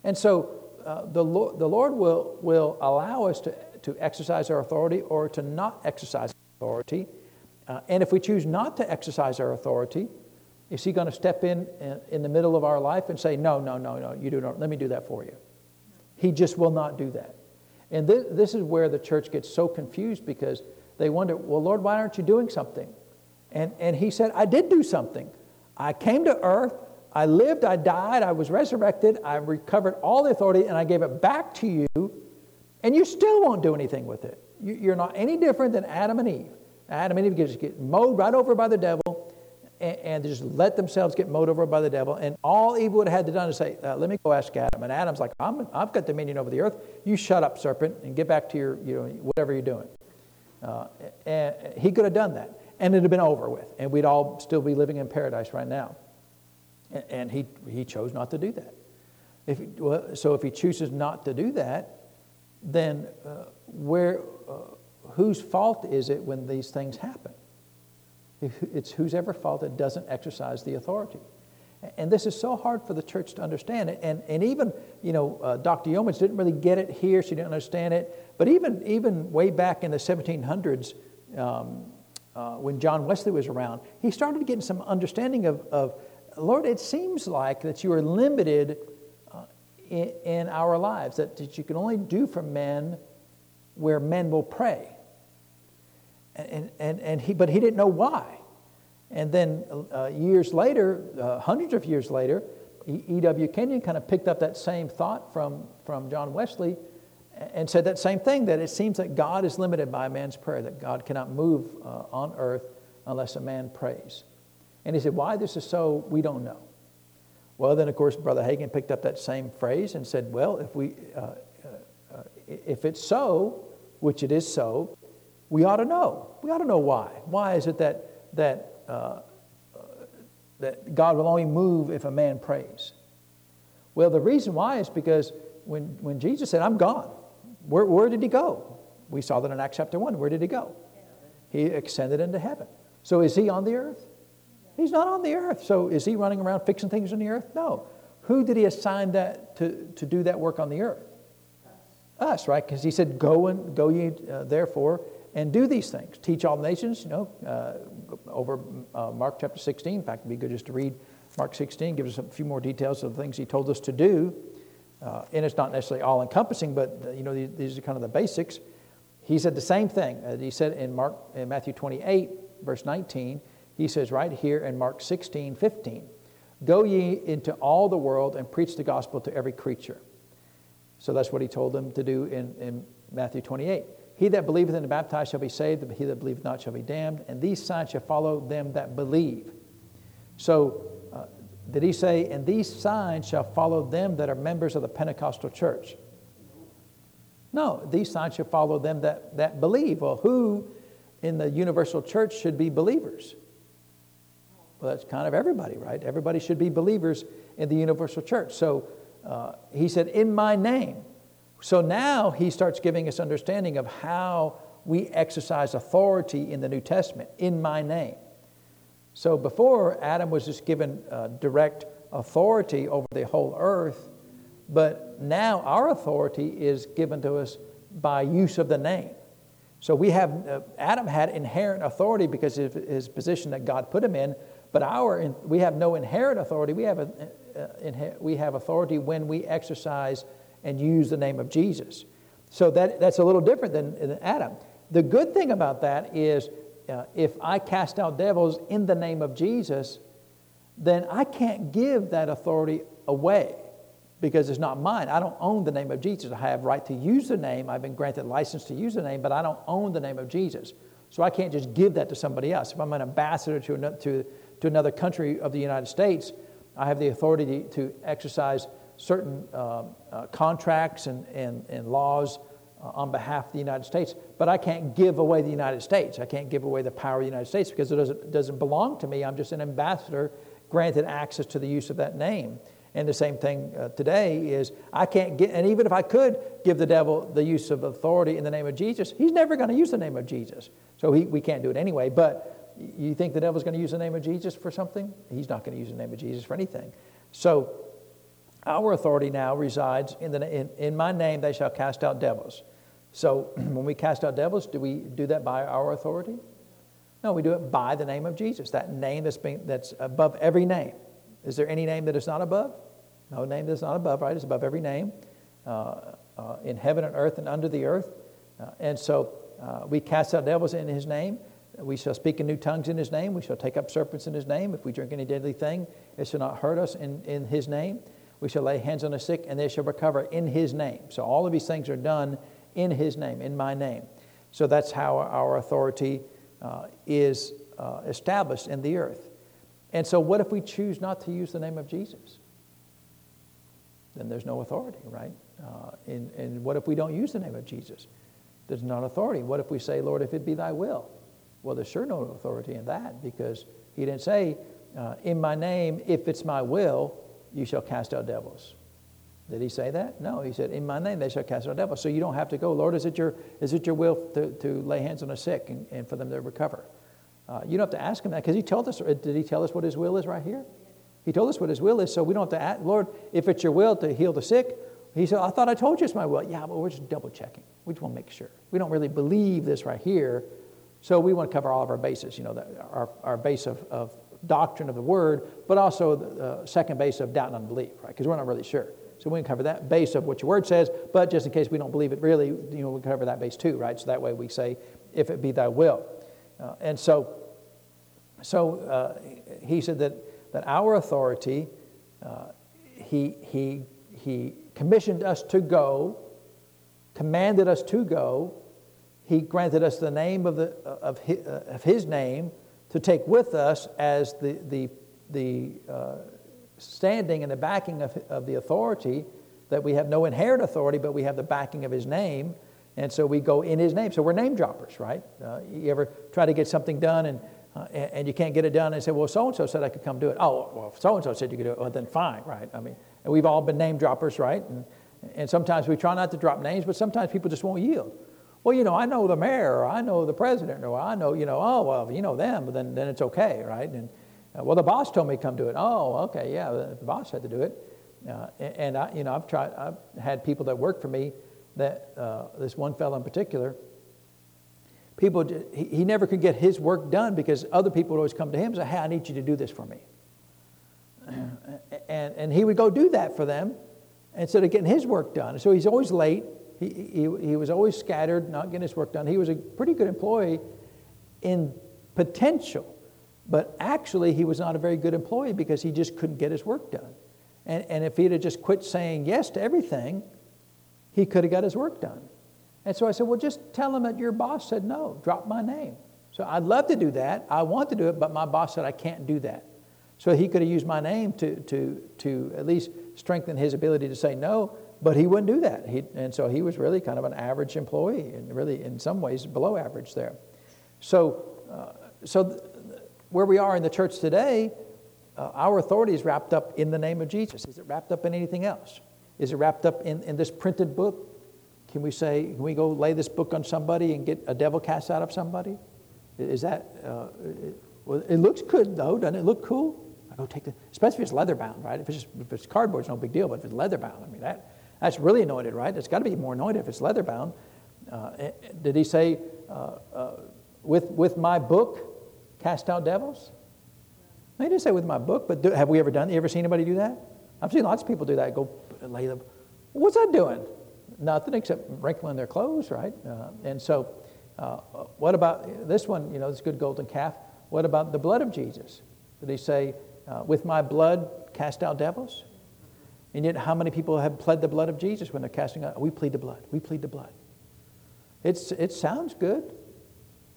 And so uh, the, Lord, the Lord will, will allow us to, to exercise our authority or to not exercise authority. Uh, and if we choose not to exercise our authority, is he going to step in, in, in the middle of our life and say, No, no, no, no, you do not, let me do that for you? He just will not do that. And this, this is where the church gets so confused because they wonder, Well, Lord, why aren't you doing something? And, and he said, I did do something. I came to earth, I lived, I died, I was resurrected, I recovered all the authority, and I gave it back to you, and you still won't do anything with it. You, are not any different than Adam and Eve. Adam and Eve just get mowed right over by the devil, and, and just let themselves get mowed over by the devil. And all Eve would have had to do is say, uh, Let me go ask Adam. And Adam's like, i have got dominion over the earth. You shut up, serpent, and get back to your, you know, whatever you're doing. Uh, and he could have done that, and it'd have been over with, and we'd all still be living in paradise right now. And, he, he chose not to do that. If, well, so if he chooses not to do that, then uh, where, uh, whose fault is it when these things happen? It's whose ever fault it doesn't exercise the authority. And this is so hard for the church to understand. And, and even, you know, uh, Dr. Yeomans didn't really get it here. She didn't understand it. But even, even way back in the 1700s, um, uh, when John Wesley was around, he started getting some understanding of, of Lord, it seems like that you are limited uh, in, in, our lives, that, that you can only do for men where men will pray. And, and, and he, but he didn't know why. And then uh, years later, uh, hundreds of years later, E.W. Kenyon kind of picked up that same thought from, from John Wesley and said that same thing that it seems that God is limited by a man's prayer, that God cannot move uh, on earth unless a man prays. And he said, Why this is so, we don't know. Well, then, of course, Brother Hagin picked up that same phrase and said, Well, if, we, uh, uh, uh if it's so, which it is so, we ought to know. We ought to know why. Why is it that, that, uh, that God will only move if a man prays? Well, the reason why is because when, when Jesus said, I'm gone, where, where did he go? We saw that in Acts chapter 1. Where did he go? He ascended into heaven. So is he on the earth? He's not on the earth. So is he running around fixing things on the earth? No. Who did he assign that to, to do that work on the earth? Us, right? Because he said, Go and go ye uh, therefore and do these things. Teach all nations, you know, uh, over uh, Mark chapter 16. In fact, it'd be good just to read Mark 16, gives us a few more details of the things he told us to do. Uh, and it's not necessarily all encompassing, but uh, you know, these, these, are kind of the basics. He said the same thing. Uh, he said in Mark, in Matthew 28, verse 19, he says right here in Mark 16, 15, Go ye into all the world and preach the gospel to every creature. So that's what he told them to do in, in Matthew 28. He that believeth and is baptized shall be saved, but he that believeth not shall be damned. And these signs shall follow them that believe. So, uh, did he say, and these signs shall follow them that are members of the Pentecostal church? No, these signs shall follow them that, that believe. Well, who in the universal church should be believers? Well, that's kind of everybody, right? Everybody should be believers in the universal church. So uh, he said, In my name. So now he starts giving us understanding of how we exercise authority in the New Testament, in my name. So before, Adam was just given uh, direct authority over the whole earth, but now our authority is given to us by use of the name. So we have, uh, Adam had inherent authority because of his position that God put him in, but our, we have no inherent authority. We have, a, uh, we have authority when we exercise and use the name of Jesus. So that, that's a little different than, than Adam. The good thing about that is uh, if I cast out devils in the name of Jesus, then I can't give that authority away because it's not mine. I don't own the name of Jesus. I have right to use the name. I've been granted license to use the name, but I don't own the name of Jesus. So I can't just give that to somebody else. If I'm an ambassador to, to to another country of the United States, I have the authority to exercise certain uh, uh, contracts and, and, and laws uh, on behalf of the United States, but I can't give away the United States. I can't give away the power of the United States because it doesn't, doesn't belong to me. I'm just an ambassador granted access to the use of that name. And the same thing uh, today is I can't get, and even if I could give the devil the use of authority in the name of Jesus, he's never going to use the name of Jesus. So he, we can't do it anyway. But you think the devil's going to use the name of Jesus for something? He's not going to use the name of Jesus for anything. So, our authority now resides in, the, in, in my name, they shall cast out devils. So, when we cast out devils, do we do that by our authority? No, we do it by the name of Jesus, that name that's, being, that's above every name. Is there any name that is not above? No name that's not above, right? It's above every name uh, uh, in heaven and earth and under the earth. Uh, and so uh, we cast out devils in his name. We shall speak in new tongues in his name. We shall take up serpents in his name. If we drink any deadly thing, it shall not hurt us in, in his name. We shall lay hands on the sick, and they shall recover in his name. So all of these things are done in his name, in my name. So that's how our authority uh, is uh, established in the earth. And so, what if we choose not to use the name of Jesus? Then there's no authority, right? Uh, and, and what if we don't use the name of Jesus? There's not authority. What if we say, Lord, if it be thy will? Well, there's sure no authority in that because he didn't say, uh, In my name, if it's my will, you shall cast out devils. Did he say that? No, he said, In my name they shall cast out devils. So you don't have to go, Lord, is it your, is it your will to, to lay hands on the sick and, and for them to recover? Uh, you don't have to ask him that because he told us, did he tell us what his will is right here? He told us what his will is, so we don't have to ask, Lord, if it's your will to heal the sick, he said, I thought I told you it's my will. Yeah, but we're just double checking. We just want to make sure. We don't really believe this right here, so we want to cover all of our bases, you know, the, our, our base of, of doctrine of the word, but also the uh, second base of doubt and unbelief, right? Because we're not really sure. So we can cover that base of what your word says, but just in case we don't believe it really, you know, we cover that base too, right? So that way we say, if it be thy will. Uh, and so, so uh, he said that, that our authority, uh, he, he, he commissioned us to go, commanded us to go, he granted us the name of, the, of, his, of his name to take with us as the, the, the uh, standing and the backing of, of the authority, that we have no inherent authority, but we have the backing of his name. And so we go in his name. So we're name droppers, right? Uh, you ever try to get something done and, uh, and you can't get it done and say, well, so and so said I could come do it. Oh, well, so and so said you could do it. Well, then fine, right? I mean, and we've all been name droppers, right? And, and sometimes we try not to drop names, but sometimes people just won't yield. Well, you know, I know the mayor, or I know the president, or I know, you know, oh, well, you know them, then, then it's okay, right? And, uh, well, the boss told me to come do it. Oh, okay, yeah, the boss had to do it. Uh, and, I, you know, I've tried, I've had people that work for me that, uh, this one fellow in particular, people, he, he never could get his work done because other people would always come to him and say, hey, I need you to do this for me. And, and he would go do that for them instead of getting his work done. So he's always late. He, he, he was always scattered, not getting his work done. He was a pretty good employee in potential, but actually he was not a very good employee because he just couldn't get his work done. And, and if he'd have just quit saying yes to everything, he could have got his work done. And so I said, Well, just tell him that your boss said no, drop my name. So I'd love to do that. I want to do it, but my boss said I can't do that. So he could have used my name to, to, to at least strengthen his ability to say no, but he wouldn't do that. He, and so he was really kind of an average employee and really, in some ways, below average there. So, uh, so th- where we are in the church today, uh, our authority is wrapped up in the name of Jesus. Is it wrapped up in anything else? Is it wrapped up in, in this printed book? Can we say, can we go lay this book on somebody and get a devil cast out of somebody? Is that, uh, it, well, it looks good though, doesn't it look cool? I go take the, especially if it's leather bound, right? If it's, just, if it's cardboard, it's no big deal, but if it's leather bound, I mean, that, that's really anointed, right? It's got to be more anointed if it's leather bound. Uh, eh, did he say, uh, uh, with, with my book, cast out devils? He didn't say with my book, but do, have we ever done, you ever seen anybody do that? I've seen lots of people do that, go lay them. What's that doing? Nothing except wrinkling their clothes, right? Uh, and so, uh, what about this one, you know, this good golden calf? What about the blood of Jesus? Did he say, uh, with my blood, cast out devils? And yet, how many people have pled the blood of Jesus when they're casting out? We plead the blood. We plead the blood. It's, it sounds good.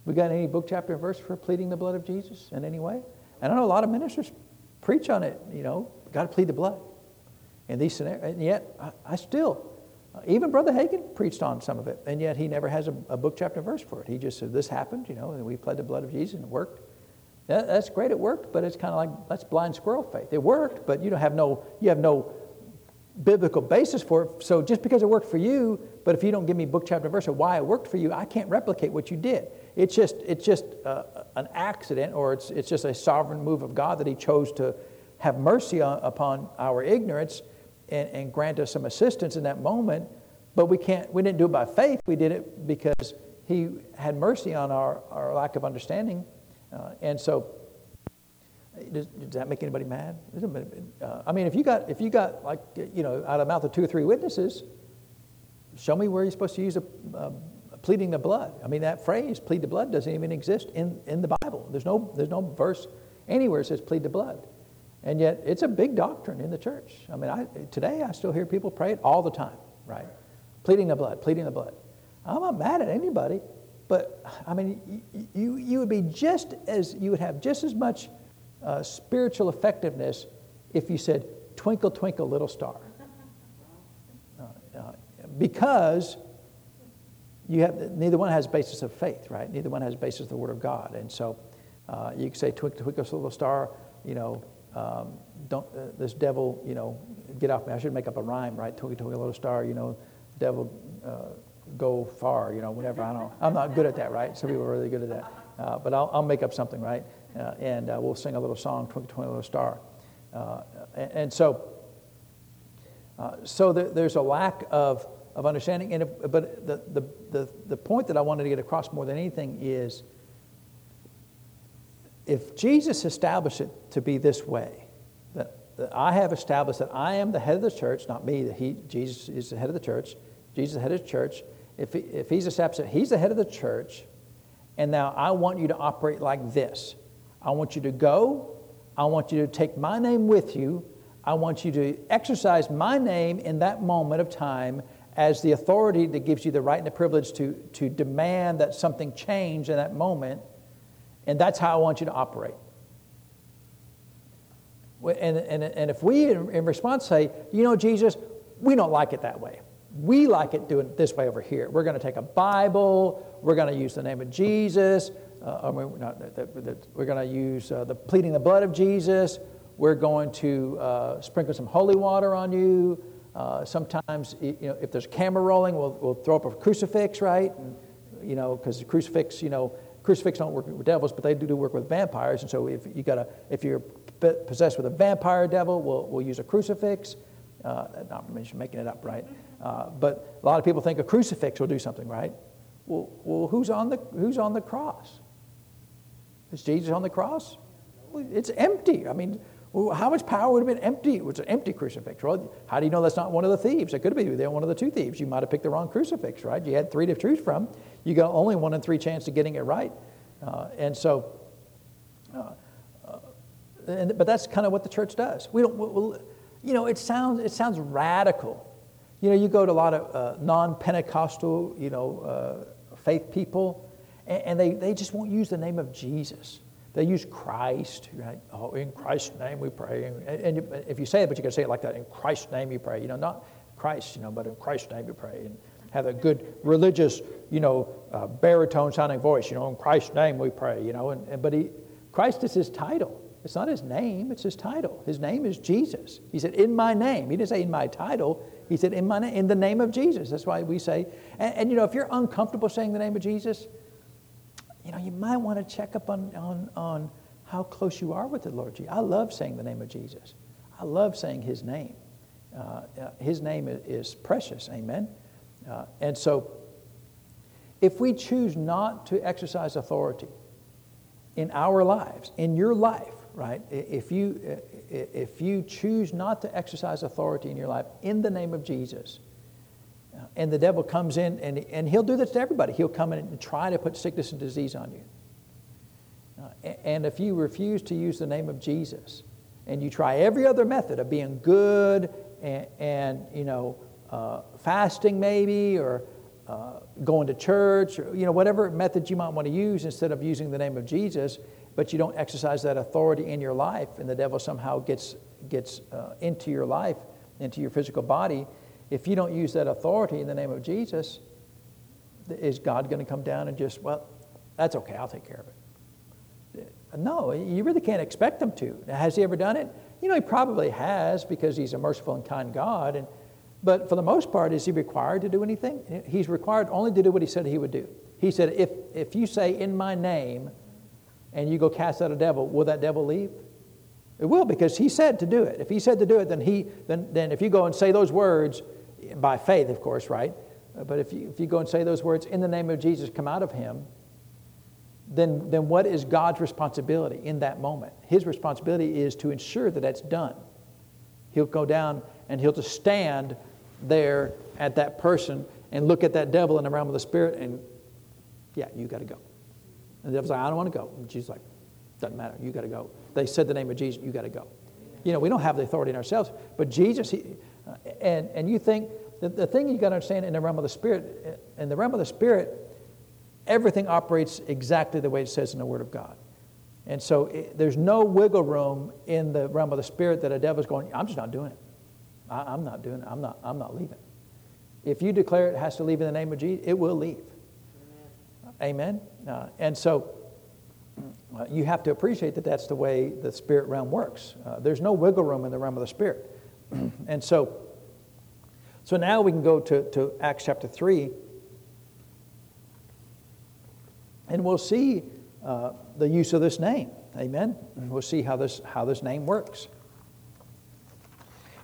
We got any book, chapter, and verse for pleading the blood of Jesus in any way? And I know a lot of ministers preach on it, you know, got to plead the blood in these scenarios. And yet, I, I still, uh, even Brother Hagin preached on some of it, and yet he never has a, a book, chapter, verse for it. He just said, This happened, you know, and we pled the blood of Jesus, and it worked. That, that's great, it worked, but it's kind of like that's blind squirrel faith. It worked, but you don't have no, you have no biblical basis for it. So just because it worked for you, but if you don't give me book, chapter, verse of why it worked for you, I can't replicate what you did. It's just, it's just uh, an accident, or it's, it's just a sovereign move of God that He chose to have mercy on, upon our ignorance and, and grant us some assistance in that moment. But we can't, we didn't do it by faith. We did it because He had mercy on our, our lack of understanding. Uh, and so, does, does, that make anybody mad? Uh, I mean, if you got, if you got like, you know, out of the mouth of two or three witnesses, show me where you're supposed to use a, uh, pleading the blood. I mean, that phrase, plead the blood, doesn't even exist in, in the Bible. There's no, there's no verse anywhere that says plead the blood. And yet, it's a big doctrine in the church. I mean, I, today I still hear people pray it all the time, right? Pleading the blood, pleading the blood. I'm not mad at anybody, but I mean, you, you would be just as, you would have just as much uh, spiritual effectiveness if you said, Twinkle, twinkle, little star. Uh, uh, because you have, neither one has basis of faith, right? Neither one has basis of the Word of God. And so uh, you can say, Twinkle, twinkle, little star, you know, um, don't, uh, this devil, you know, get off me. I should make up a rhyme, right? Twinkle, twinkle, little star, you know, devil, uh, go far, you know, whatever. I don't I'm not good at that, right? Some people are really good at that. Uh, but I'll, I'll make up something, right? Uh, and uh, we'll sing a little song, Twinkle, Twinkle, Little Star. Uh, and, and, so, so there, there's a lack of, of understanding. And if, but the, the, the, the point that I wanted to get across more than anything is if Jesus established it to be this way, that, that I have established that I am the head of the church, not me, that he, Jesus is the head of the church, Jesus is the head of the church. If, he, if he's established that he's the head of the church, and now I want you to operate like this I want you to go. I want you to take my name with you. I want you to exercise my name in that moment of time as the authority that gives you the right and the privilege to, to demand that something change in that moment. And that's how I want you to operate. And, and, and if we, in response, say, you know, Jesus, we don't like it that way. We like it doing it this way over here. We're going to take a Bible, we're going to use the name of Jesus, uh, we're, not, we're going to use uh, the pleading the blood of Jesus. We're going to uh, sprinkle some holy water on you. Uh, sometimes, you know, if there's camera rolling, we'll, we'll throw up a crucifix, right? And you know, because the crucifix, you know, crucifix don't work with devils, but they do work with vampires. And so if you got if you're possessed with a vampire devil, we'll, we'll use a crucifix. Uh, not making it up, right? Uh, but a lot of people think a crucifix will do something, right? Well, well who's, on the, who's on the cross? Is Jesus on the cross? It's empty. I mean, how much power would have been empty? It was an empty crucifix. Well, how do you know that's not one of the thieves? It could have been one of the two thieves. You might have picked the wrong crucifix, right? You had three to choose from. You got only one in three chance of getting it right. Uh, and so, uh, uh, and, but that's kind of what the church does. We don't, we, you know, it sounds, it sounds radical. You know, you go to a lot of uh, non-Pentecostal, you know, uh, faith people, and, and they, they just won't use the name of Jesus. They use Christ, right? Oh, in Christ's name we pray. And if you say it, but you can say it like that, in Christ's name you pray. You know, not Christ, you know, but in Christ's name you pray. And have a good religious, you know, uh, baritone sounding voice. You know, in Christ's name we pray. You know, and, and but he, Christ is his title. It's not his name, it's his title. His name is Jesus. He said, In my name. He didn't say in my title. He said, In my name, in the name of Jesus. That's why we say, and, and you know, if you're uncomfortable saying the name of Jesus, you know, you might want to check up on, on, on how close you are with the Lord Jesus. I love saying the name of Jesus. I love saying his name. Uh, uh his name is precious, amen? Uh, and so, if we choose not to exercise authority in our lives, in your life, right? If you, if you choose not to exercise authority in your life in the name of Jesus, and the devil comes in and, and he'll do this to everybody. He'll come in and try to put sickness and disease on you. Uh, and if you refuse to use the name of Jesus and you try every other method of being good and, and you know, uh, fasting maybe or uh, going to church or, you know, whatever method you might want to use instead of using the name of Jesus, but you don't exercise that authority in your life and the devil somehow gets, gets uh, into your life, into your physical body, if you don't use that authority in the name of Jesus, is God going to come down and just, well, that's okay, I'll take care of it? Uh, no, you really can't expect him to. Has he ever done it? You know, he probably has because he's a merciful and kind God. And, but for the most part, is he required to do anything? He's required only to do what he said he would do. He said, if, if you say in my name and you go cast out a devil, will that devil leave? It will because he said to do it. If he said to do it, then, he, then, then if you go and say those words, by faith, of course, right? But if you, if you go and say those words, in the name of Jesus, come out of him, then, then what is God's responsibility in that moment? His responsibility is to ensure that that's done. He'll go down and he'll just stand there at that person and look at that devil in the realm of the spirit and, yeah, you got to go. And the devil's like, I don't want to go. And Jesus like, doesn't matter, you got to go. They said the name of Jesus, you got to go. You know, we don't have the authority in ourselves, but Jesus, he, and, and you think the, the thing you got to understand in the realm of the Spirit, in the realm of the Spirit, everything operates exactly the way it says in the Word of God. And so it, there's no wiggle room in the realm of the Spirit that a devil's going, I'm just not doing it. I, am not doing it. I'm not, I'm not leaving. If you declare it has to leave in the name of Jesus, it will leave. Amen. Amen? Uh, and so uh, you have to appreciate that that's the way the spirit realm works. Uh, there's no wiggle room in the realm of the spirit. And so, so now we can go to, to Acts chapter 3, and we'll see uh, the use of this name. Amen. And we'll see how this, how this name works.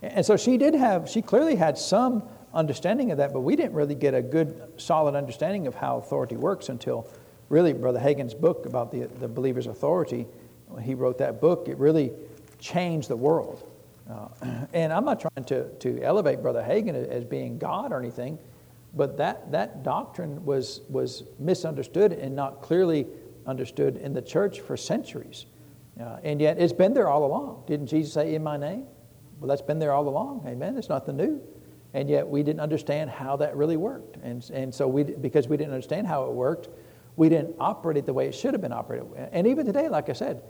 And so she did have, she clearly had some understanding of that, but we didn't really get a good, solid understanding of how authority works until really Brother Hagin's book about the, the believer's authority. When he wrote that book, it really changed the world. Uh, and I'm not trying to, to elevate Brother Hagin as being God or anything, but that, that doctrine was, was misunderstood and not clearly understood in the church for centuries. Uh, and yet it's been there all along. Didn't Jesus say, In my name? Well, that's been there all along. Amen. It's nothing new. And yet we didn't understand how that really worked. And, and so we, because we didn't understand how it worked, we didn't operate it the way it should have been operated. And even today, like I said,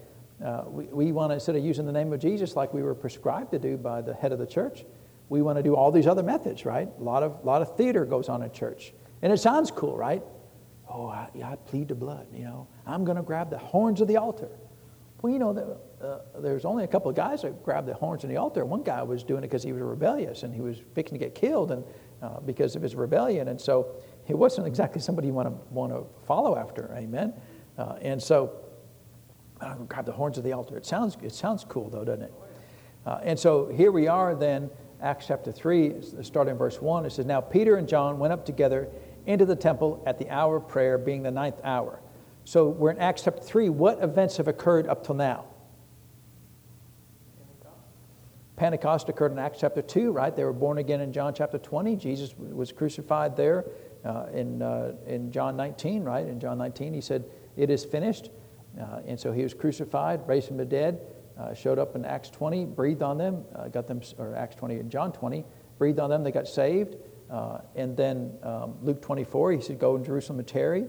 uh, we, we want to, instead of using the name of Jesus like we were prescribed to do by the head of the church, we want to do all these other methods, right? A lot of, lot of theater goes on in church. And it sounds cool, right? Oh, I, I plead the blood, you know. I'm going to grab the horns of the altar. Well, you know, the, uh, there's only a couple of guys that grabbed the horns of the altar. One guy was doing it because he was rebellious and he was fixing to get killed and, uh, because of his rebellion. And so he wasn't exactly somebody you want to, want to follow after. Amen. Uh, and so, uh, grab the horns of the altar. It sounds, it sounds cool, though, doesn't it? Uh, and so here we are then, Acts chapter 3, starting in verse 1. It says, Now Peter and John went up together into the temple at the hour of prayer, being the ninth hour. So we're in Acts chapter 3. What events have occurred up till now? Pentecost occurred in Acts chapter 2, right? They were born again in John chapter 20. Jesus was crucified there uh, in, uh, in John 19, right? In John 19, he said, It is finished. Uh, and so he was crucified, raised from the dead, uh, showed up in Acts 20, breathed on them, uh, got them, or Acts 20 and John 20, breathed on them, they got saved. And then um, Luke 24, he said, Go in Jerusalem and tarry.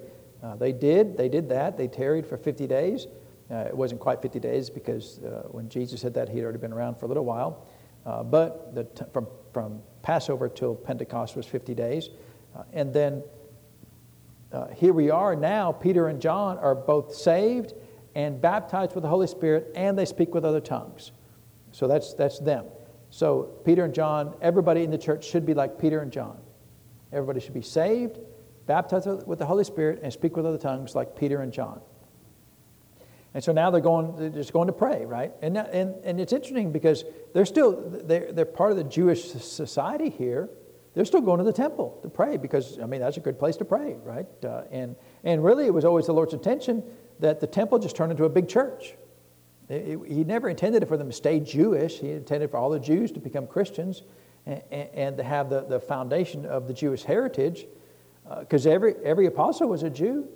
They did. They did that. They tarried for 50 days. It wasn't quite 50 days because when Jesus said that, he had already been around for a little while. Uh, but t- from, from Passover till Pentecost was 50 days. Uh, and then uh, here we are now. Peter and John are both saved and baptized with the Holy Spirit, and they speak with other tongues. So that's, that's them. So Peter and John, everybody in the church should be like Peter and John. Everybody should be saved baptized with the Holy Spirit, and speak with other tongues like Peter and John. And so now they're going, they're just going to pray, right? And, and, and it's interesting because they're still, they're, they're part of the Jewish society here. They're still going to the temple to pray because, I mean, that's a good place to pray, right? Uh, and, and really, it was always the Lord's intention that the temple just turned into a big church. It, it, he never intended it for them to stay Jewish. He intended for all the Jews to become Christians and, and, and to have the, the foundation of the Jewish heritage because uh, every, every apostle was a Jew.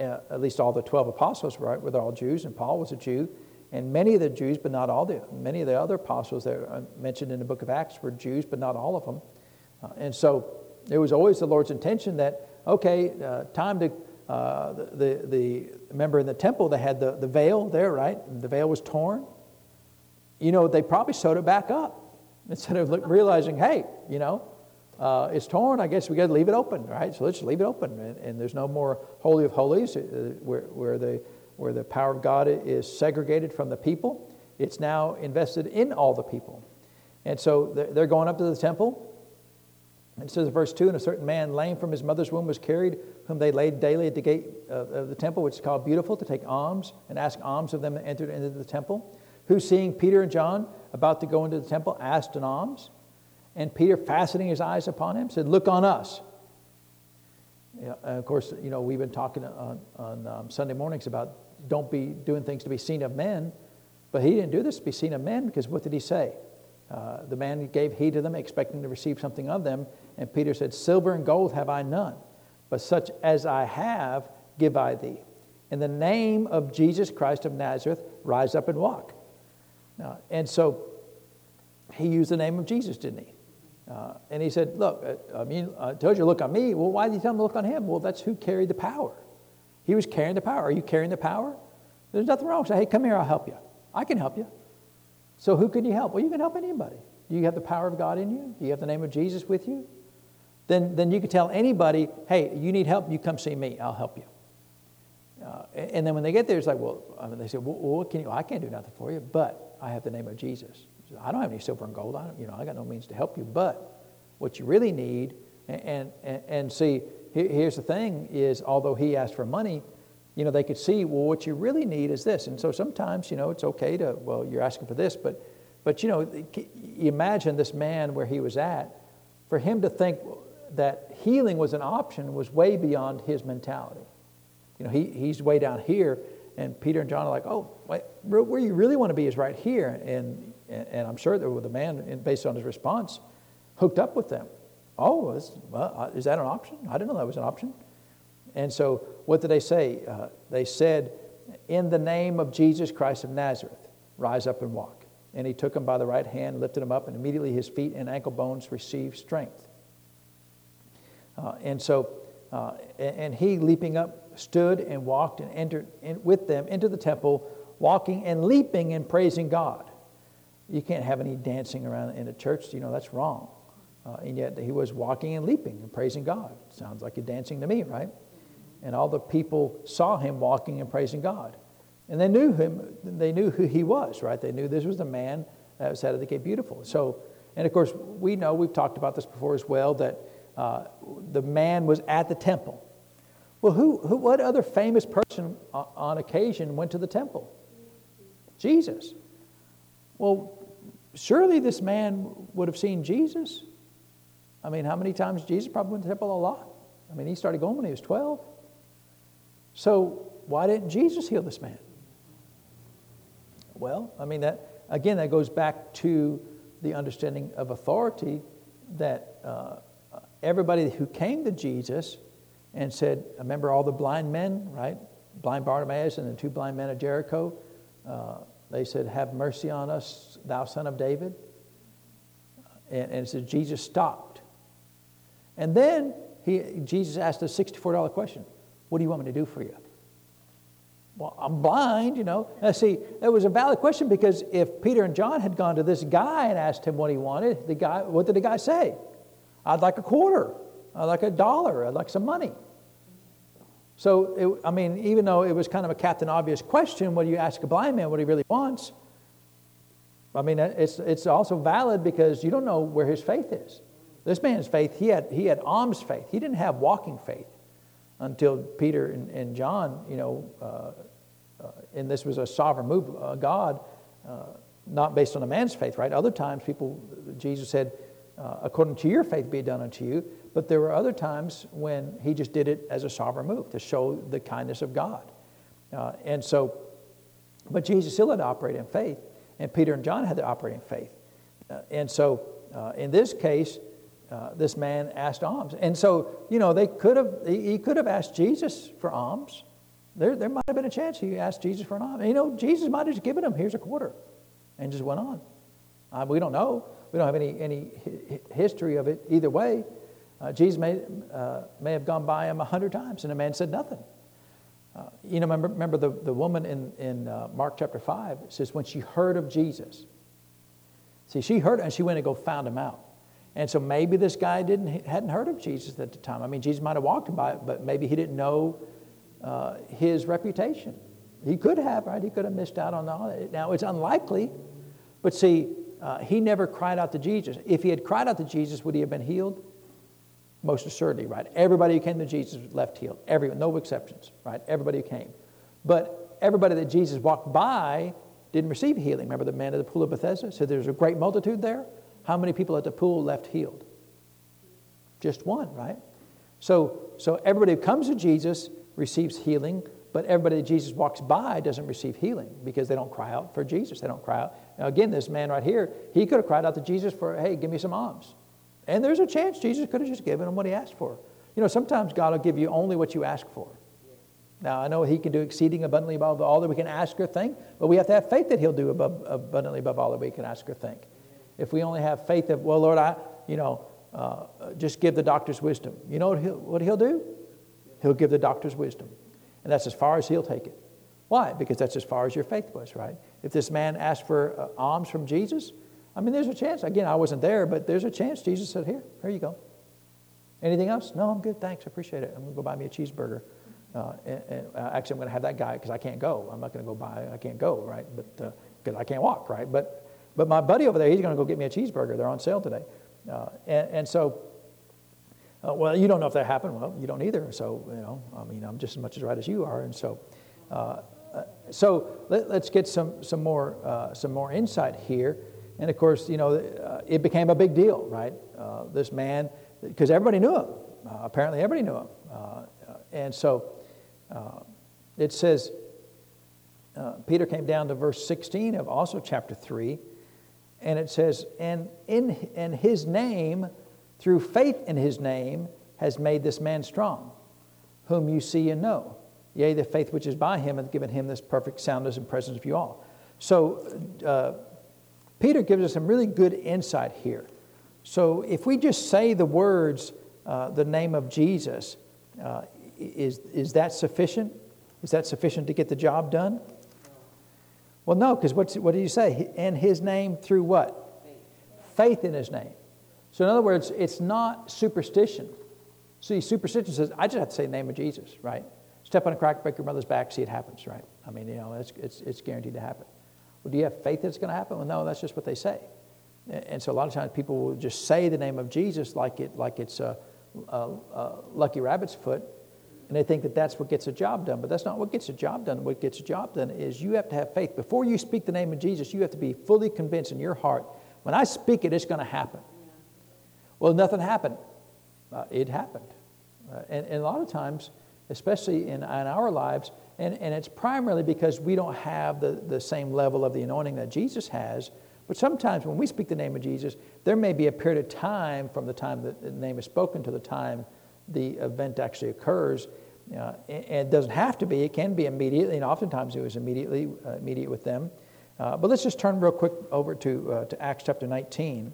Uh, at least all the 12 apostles, right, were all Jews, and Paul was a Jew. And many of the Jews, but not all the, many of the other apostles that are mentioned in the book of Acts were Jews, but not all of them. Uh, and so it was always the Lord's intention that, okay, uh, time to, uh, the, the, remember in the temple, they had the, the veil there, right? The veil was torn. You know, they probably sewed it back up instead of realizing, hey, you know, uh, it's torn, I guess we got to leave it open, right? So let's leave it open. And, and there's no more Holy of Holies uh, where, where, the, where the power of God is segregated from the people. It's now invested in all the people. And so they're going up to the temple. It says in verse 2 And a certain man, lame from his mother's womb, was carried, whom they laid daily at the gate of the temple, which is called Beautiful, to take alms and ask alms of them that entered into the temple. Who, seeing Peter and John about to go into the temple, asked an alms. And Peter, fastening his eyes upon him, said, Look on us. Yeah, of course, you know, we've been talking on, on um, Sunday mornings about don't be doing things to be seen of men. But he didn't do this to be seen of men because what did he say? Uh, the man gave heed to them, expecting to receive something of them. And Peter said, Silver and gold have I none, but such as I have give I thee. In the name of Jesus Christ of Nazareth, rise up and walk. And so he used the name of Jesus, didn't he? Uh, and he said, Look, uh, I mean, I told you look on me. Well, why did you tell him to look on him? Well, that's who carried the power. He was carrying the power. Are you carrying the power? There's nothing wrong. Say, hey, come here, I'll help you. I can help you. So who can you help? Well, you can help anybody. Do you have the power of God in you? Do you have the name of Jesus with you? Then, then you can tell anybody, hey, you need help, you come see me, I'll help you. Uh, and then when they get there, it's like, well, I mean, they say, well, what can you? I can't do nothing for you, but I have the name of Jesus. I don't have any silver and gold. I don't, you know, I got no means to help you. But what you really need, and, and, and see, here's the thing is, although he asked for money, you know, they could see, well, what you really need is this. And so sometimes, you know, it's okay to, well, you're asking for this, but, but you know, imagine this man where he was at, for him to think that healing was an option was way beyond his mentality. You know, he, he's way down here, and Peter and John are like, oh, wait, where you really want to be is right here. And and, I'm sure that the man, based on his response, hooked up with them. Oh, is, well, uh, is that an option? I didn't know that was an option. And so, what did they say? Uh, they said, In the name of Jesus Christ of Nazareth, rise up and walk. And he took him by the right hand, lifted him up, and immediately his feet and ankle bones received strength. Uh, and so, uh, and he, leaping up, stood and walked and entered in, with them into the temple, walking and leaping and praising God. You can't have any dancing around in a church. You know, that's wrong. Uh, and yet he was walking and leaping and praising God. Sounds like you're dancing to me, right? And all the people saw him walking and praising God. And they knew him, they knew who he was, right? They knew this was the man that was out of the gate beautiful. So, and of course, we know, we've talked about this before as well, that the man was at the temple. Well, who, who, what other famous person on occasion went to the temple? Jesus. Well, surely this man would have seen Jesus. I mean, how many times Jesus probably went to the temple? A lot. I mean, he started going when he was 12. So, why didn't Jesus heal this man? Well, I mean, that, again, that goes back to the understanding of authority that uh, everybody who came to Jesus and said, Remember all the blind men, right? Blind Bartimaeus and the two blind men of Jericho. Uh, they said, Have mercy on us, thou son of David. And, and it said, Jesus stopped. And then he, Jesus asked a $64 question What do you want me to do for you? Well, I'm blind, you know. Now, see, it was a valid question because if Peter and John had gone to this guy and asked him what he wanted, the guy, what did the guy say? I'd like a quarter. I'd like a dollar. I'd like some money. So, it, I mean, even though it was kind of a captain obvious question, what do you ask a blind man what he really wants? I mean, it's, it's also valid because you don't know where his faith is. This man's faith, he had, he had alms faith. He didn't have walking faith until Peter and, and John, you know, uh, uh, and this was a sovereign move of God, uh, not based on a man's faith, right? Other times, people, Jesus said, uh, according to your faith be it done unto you. But there were other times when he just did it as a sovereign move to show the kindness of God. Uh, and so, but Jesus still had to operate in faith, and Peter and John had to operate in faith. Uh, and so, in this case, uh, this man asked alms. And so, you know, they could have, he could have asked Jesus for alms. There, there might have been a chance he asked Jesus for an alms. You know, Jesus might have just given him, here's a quarter, and just went on. Uh, we don't know. We don't have any, any history of it either way. Uh, Jesus may, uh, may have gone by him a hundred times, and the man said nothing. Uh, you know, remember, remember the, the woman in, in Mark chapter 5 says when she heard of Jesus, see, she heard and she went and go found him out. And so maybe this guy didn't, hadn't heard of Jesus at the time. I mean, Jesus might have walked by, but maybe he didn't know uh, his reputation. He could have, right? He could have missed out on all that. Now, it's unlikely, but see, uh, he never cried out to Jesus. If he had cried out to Jesus, would he have been healed? Most assuredly, right? Everybody who came to Jesus left healed. Everyone, no exceptions, right? Everybody who came. But everybody that Jesus walked by didn't receive healing. Remember the man at the pool of Bethesda said there's a great multitude there? How many people at the pool left healed? Just one, right? So, so everybody who comes to Jesus receives healing, but everybody that Jesus walks by doesn't receive healing because they don't cry out for Jesus. They don't cry out. Now, again, this man right here, he could have cried out to Jesus for, hey, give me some alms. And there's a chance Jesus could have just given him what he asked for. You know, sometimes God will give you only what you ask for. Now, I know He can do exceeding abundantly above all that we can ask or think, but we have to have faith that He'll do above, abundantly above all that we can ask or think if we only have faith of, well, Lord, I, you know, uh, just give the doctor's wisdom. You know what he'll, what he'll do? He'll give the doctor's wisdom. And that's as far as he'll take it. Why? Because that's as far as your faith was, right? If this man asked for uh, alms from Jesus, I mean, there's a chance. Again, I wasn't there, but there's a chance Jesus said, Here, here you go. Anything else? No, I'm good. Thanks. I appreciate it. I'm going to go buy me a cheeseburger. Uh, and, and, uh, actually, I'm going to have that guy because I can't go. I'm not going to go buy, I can't go, right? But because uh, I can't walk, right? But but my buddy over there, he's going to go get me a cheeseburger. They're on sale today. Uh, and, and, so, uh, well, you don't know if that happened. Well, you don't either. So, you know, I mean, I'm just as much as right as you are. And so, uh, so let, us get some, some, more, uh, some more insight here. And of course, you know, uh, it became a big deal, right? Uh, this man, because everybody knew him. Uh, apparently, everybody knew him. Uh, and so it says, Peter came down to verse 16 of also chapter 3 and it says, and in and his name, through faith in his name, has made this man strong, whom you see and know. Yea, the faith which is by him hath given him this perfect soundness and presence of you all. So, uh, Peter gives us some really good insight here. So, if we just say the words, uh, the name of Jesus, uh, is, is that sufficient? Is that sufficient to get the job done? Well, no, because what did you say? In his name through what? Faith. Faith in his name. So, in other words, it's not superstition. See, superstition says, I just have to say the name of Jesus, right? Step on a crack, break your mother's back, see it happens, right? I mean, you know, it's, it's, it's guaranteed to happen. Well, do you have faith that it's going to happen? Well, no, that's just what they say. And so a lot of times people will just say the name of Jesus like, it, like it's a, uh, uh, Lucky Rabbit's foot, and they think that that's what gets a job done. But that's not what gets a job done. What gets a job done is you have to have faith. Before you speak the name of Jesus, you have to be fully convinced in your heart when I speak it, it's going to happen. Well, nothing happened. Uh, it happened. Uh, and, and, a lot of times, especially in, in our lives, and, and it's primarily because we don't have the, the same level of the anointing that Jesus has. But sometimes when we speak the name of Jesus, there may be a period of time from the time that the name is spoken to the time the event actually occurs. Uh, and it doesn't have to be, it can be immediately, and oftentimes it was immediately uh, immediate with them. Uh, but let's just turn real quick over to, uh, to Acts chapter 19.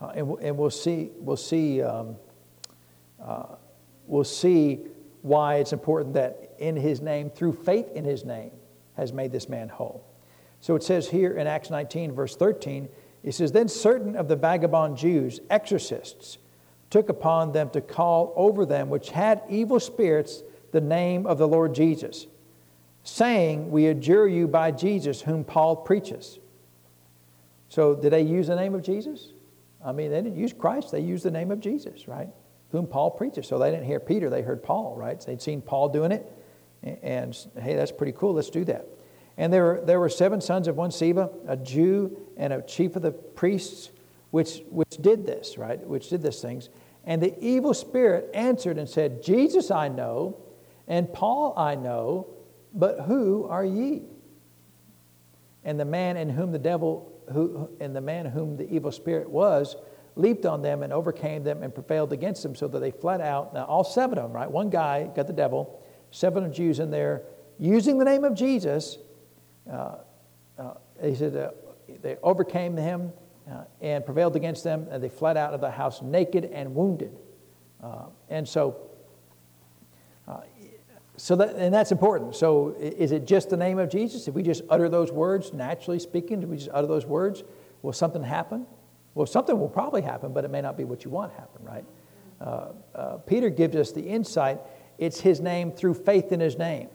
Uh, and, and we'll see, we'll see, um, we'll see why it's important that in his name, through faith in his name, has made this man whole. So it says here in Acts 19, verse 13, it says, Then certain of the vagabond Jews, exorcists, took upon them to call over them which had evil spirits the name of the Lord Jesus, saying, We adjure you by Jesus, whom Paul preaches. So, did they use the name of Jesus? I mean, they didn't use Christ, they used the name of Jesus, right? Whom Paul preaches. So, they didn't hear Peter, they heard Paul, right? They'd seen Paul doing it, and hey, that's pretty cool, let's do that. And there were, there were seven sons of one Sceva, a Jew and a chief of the priests, which, which did this, right? Which did these things. And the evil spirit answered and said, Jesus I know, and Paul I know, but who are ye? And the man in whom the devil, who, and the man whom the evil spirit was, leaped on them and overcame them and prevailed against them so that they fled out. Now, all seven of them, right? One guy got the devil, seven of Jews in there, using the name of Jesus, uh, uh, he said uh, they overcame him and prevailed against them, and they fled out of the house naked and wounded. and so, so that, and that's important. So, is it just the name of Jesus? If we just utter those words, naturally speaking, do we just utter those words? Will something happen? Well, something will probably happen, but it may not be what you want to happen, right? Uh, uh, Peter gives us the insight it's his name through faith in his name.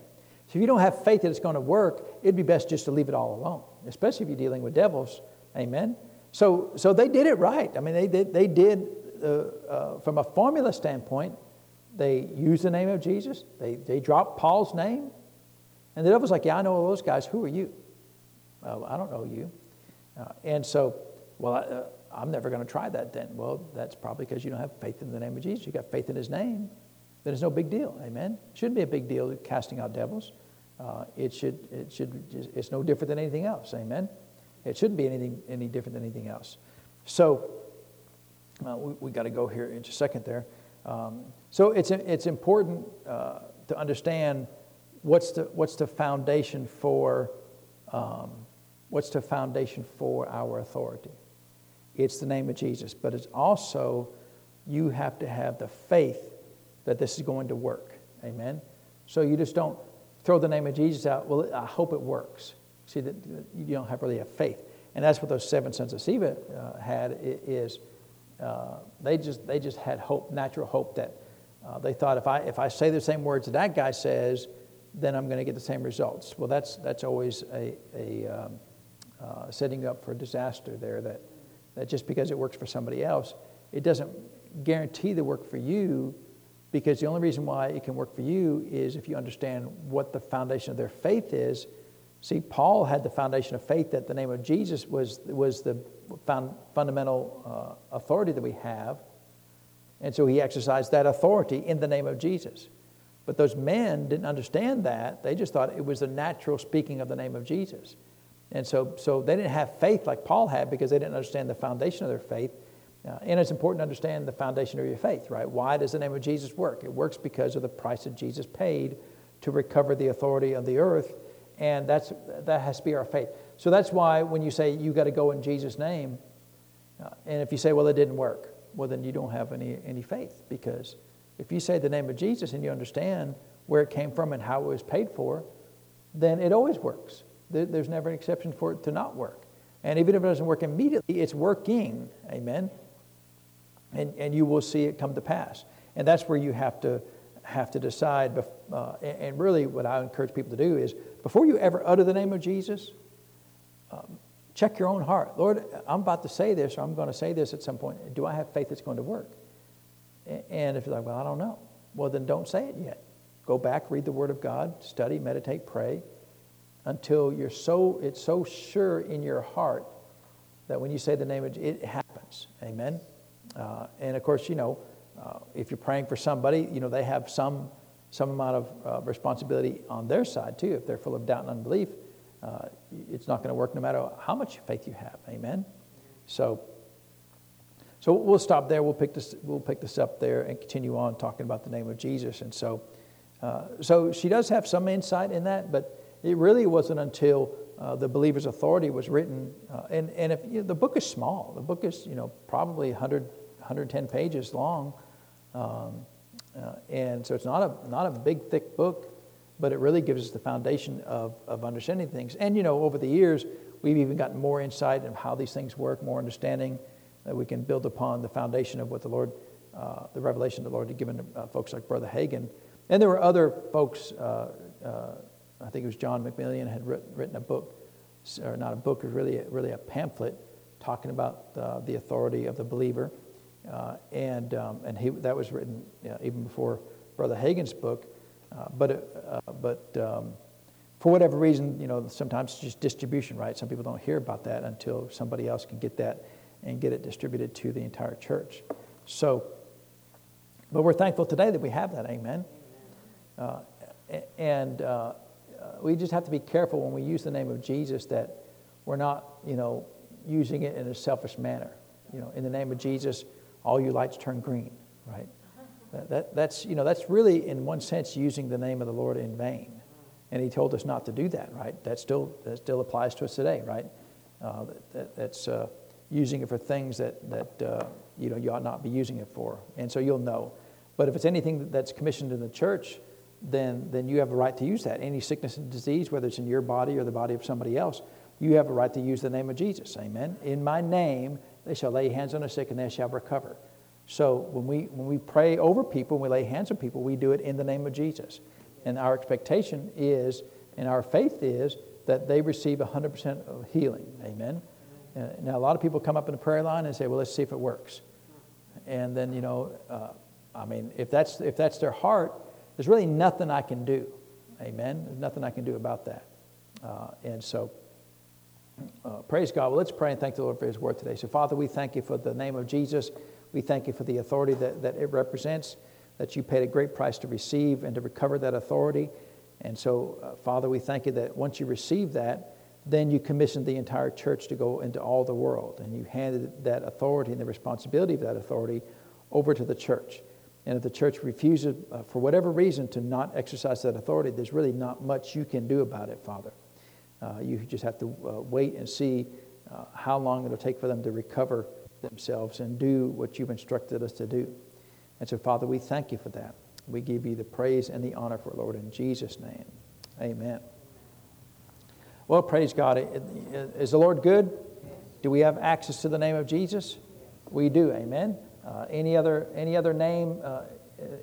So if you don't have faith that it's going to work, it'd be best just to leave it all alone, especially if you're dealing with devils. Amen. So, so they did it right. I mean, they did, they did uh, uh, from a formula standpoint, they used the name of Jesus. They, they dropped Paul's name. And the devil's like, Yeah, I know all those guys. Who are you? Well, I don't know you. Uh, and so, well, uh, I'm never going to try that then. Well, that's probably because you don't have faith in the name of Jesus. You got faith in his name then it's no big deal. Amen. Shouldn't be a big deal casting out devils. Uh, it should. It should. It's no different than anything else. Amen. It shouldn't be anything any different than anything else. So uh, we, we got to go here in just a second there. Um, so it's it's important uh, to understand what's the what's the foundation for um, what's the foundation for our authority. It's the name of Jesus, but it's also you have to have the faith that this is going to work. Amen? So you just don't throw the name of Jesus out. Well, I hope it works. See, that you don't have really have faith. And that's what those seven sons of Sceva uh, had is uh, they, just, they just had hope, natural hope that uh, they thought if I, if I say the same words that that guy says, then I'm going to get the same results. Well, that's, that's always a, a um, uh, setting up for disaster there that, that just because it works for somebody else, it doesn't guarantee the work for you because the only reason why it can work for you is if you understand what the foundation of their faith is. See, Paul had the foundation of faith that the name of Jesus was, was the found, fundamental uh, authority that we have. And so he exercised that authority in the name of Jesus. But those men didn't understand that. They just thought it was the natural speaking of the name of Jesus. And so, so they didn't have faith like Paul had because they didn't understand the foundation of their faith. Uh, and it's important to understand the foundation of your faith, right? Why does the name of Jesus work? It works because of the price that Jesus paid to recover the authority of the earth, and that's, that has to be our faith. So that's why when you say you got to go in Jesus' name, uh, and if you say, well, it didn't work, well, then you don't have any, any faith because if you say the name of Jesus and you understand where it came from and how it was paid for, then it always works. There, there's never an exception for it to not work. And even if it doesn't work immediately, it's working. Amen and, and you will see it come to pass. And that's where you have to have to decide. Uh, and really, what I encourage people to do is before you ever utter the name of Jesus, um, check your own heart. Lord, I'm about to say this, or I'm going to say this at some point. Do I have faith that's going to work? And if you're like, well, I don't know, well, then don't say it yet. Go back, read the Word of God, study, meditate, pray, until you're so it's so sure in your heart that when you say the name of it happens. Amen. Uh, and of course, you know, uh, if you're praying for somebody, you know they have some some amount of uh, responsibility on their side too. If they're full of doubt and unbelief, uh, it's not going to work no matter how much faith you have. Amen. So. So we'll stop there. We'll pick this. We'll pick this up there and continue on talking about the name of Jesus. And so, uh, so she does have some insight in that, but it really wasn't until uh, the believer's authority was written. Uh, and and if you know, the book is small, the book is you know probably 100, 110 pages long, um, uh, and so it's not a not a big thick book, but it really gives us the foundation of of understanding things. And you know over the years we've even gotten more insight in how these things work, more understanding that we can build upon the foundation of what the Lord, uh, the revelation the Lord had given to uh, folks like Brother Hagin. And there were other folks. I think it was John MacMillan had written a book, or not a book, it was really, really a pamphlet talking about uh, the authority of the believer. Uh, and um, and he, that was written you know, even before Brother Hagin's book. Uh, but uh, but um, for whatever reason, you know, sometimes it's just distribution, right? Some people don't hear about that until somebody else can get that and get it distributed to the entire church. So, but we're thankful today that we have that. Amen. Uh, and uh, we just have to be careful when we use the name of Jesus that we're not, you know, using it in a selfish manner. You know, in the name of Jesus, all you lights turn green, right? That, that, that's, you know, that's really, in one sense, using the name of the Lord in vain. And he told us not to do that, right? That still, that still applies to us today, right? Uh, that, that, that's uh, using it for things that, that uh, you know, you ought not be using it for. And so you'll know. But if it's anything that's commissioned in the church, then, then you have a right to use that. Any sickness and disease, whether it's in your body or the body of somebody else, you have a right to use the name of Jesus. Amen. In my name, they shall lay hands on the sick and they shall recover. So when we, when we pray over people, when we lay hands on people, we do it in the name of Jesus. And our expectation is, and our faith is, that they receive 100% of healing. Amen. Uh, now, a lot of people come up in the prayer line and say, well, let's see if it works. And then, you know, uh, I mean, if that's, if that's their heart, there's really nothing I can do. Amen. There's nothing I can do about that. Uh, and so, uh, praise God. Well, let's pray and thank the Lord for His word today. So, Father, we thank you for the name of Jesus. We thank you for the authority that, that it represents, that you paid a great price to receive and to recover that authority. And so, uh, Father, we thank you that once you receive that, then you commissioned the entire church to go into all the world. And you handed that authority and the responsibility of that authority over to the church. And if the church refuses, uh, for whatever reason, to not exercise that authority, there's really not much you can do about it, Father. Uh, you just have to uh, wait and see uh, how long it'll take for them to recover themselves and do what you've instructed us to do. And so, Father, we thank you for that. We give you the praise and the honor for it, Lord, in Jesus' name. Amen. Well, praise God. Is the Lord good? Do we have access to the name of Jesus? We do. Amen. Uh, any, other, any other name uh,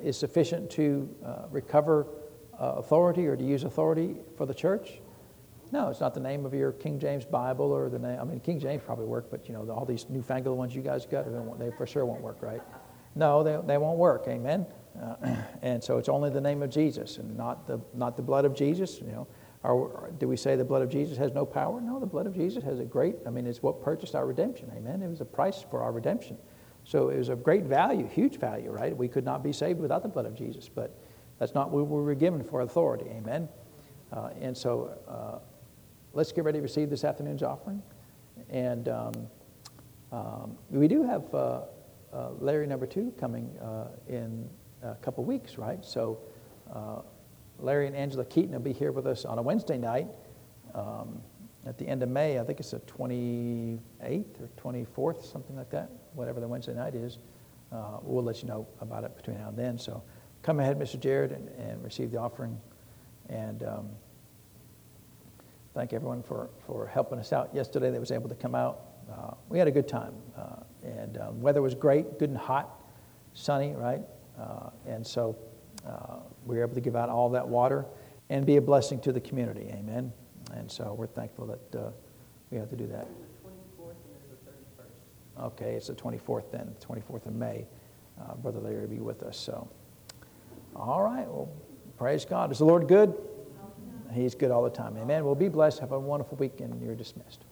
is sufficient to uh, recover uh, authority or to use authority for the church? No, it's not the name of your King James Bible or the name. I mean, King James probably work, but you know, all these newfangled ones you guys got, they for sure won't work, right? No, they, they won't work. Amen. Uh, and so it's only the name of Jesus and not the not the blood of Jesus. You know, or, or do we say the blood of Jesus has no power? No, the blood of Jesus has a great. I mean, it's what purchased our redemption. Amen. It was a price for our redemption. So it was of great value, huge value, right? We could not be saved without the blood of Jesus, but that's not what we were given for authority. Amen. Uh, and so uh, let's get ready to receive this afternoon's offering. And um, um, we do have uh, uh Larry number two coming uh, in a couple weeks, right? So uh, Larry and Angela Keaton will be here with us on a Wednesday night. Um, at the end of May, I think it's the 28th or 24th, something like that, whatever the Wednesday night is. Uh, we'll let you know about it between now and then. So come ahead, Mr. Jared, and, and receive the offering. And um, thank everyone for, for helping us out yesterday that was able to come out. Uh, we had a good time. Uh, and um, weather was great, good and hot, sunny, right? Uh, and so uh, we were able to give out all that water and be a blessing to the community. Amen. And so we're thankful that uh, we have to do that. The 24th and the 31st. Okay, it's the 24th then, 24th of May. uh, Brother Larry to be with us. So, all right. Well, praise God. Is the Lord good? He's good all the time. Amen. Well, be blessed. Have a wonderful week, and you're dismissed.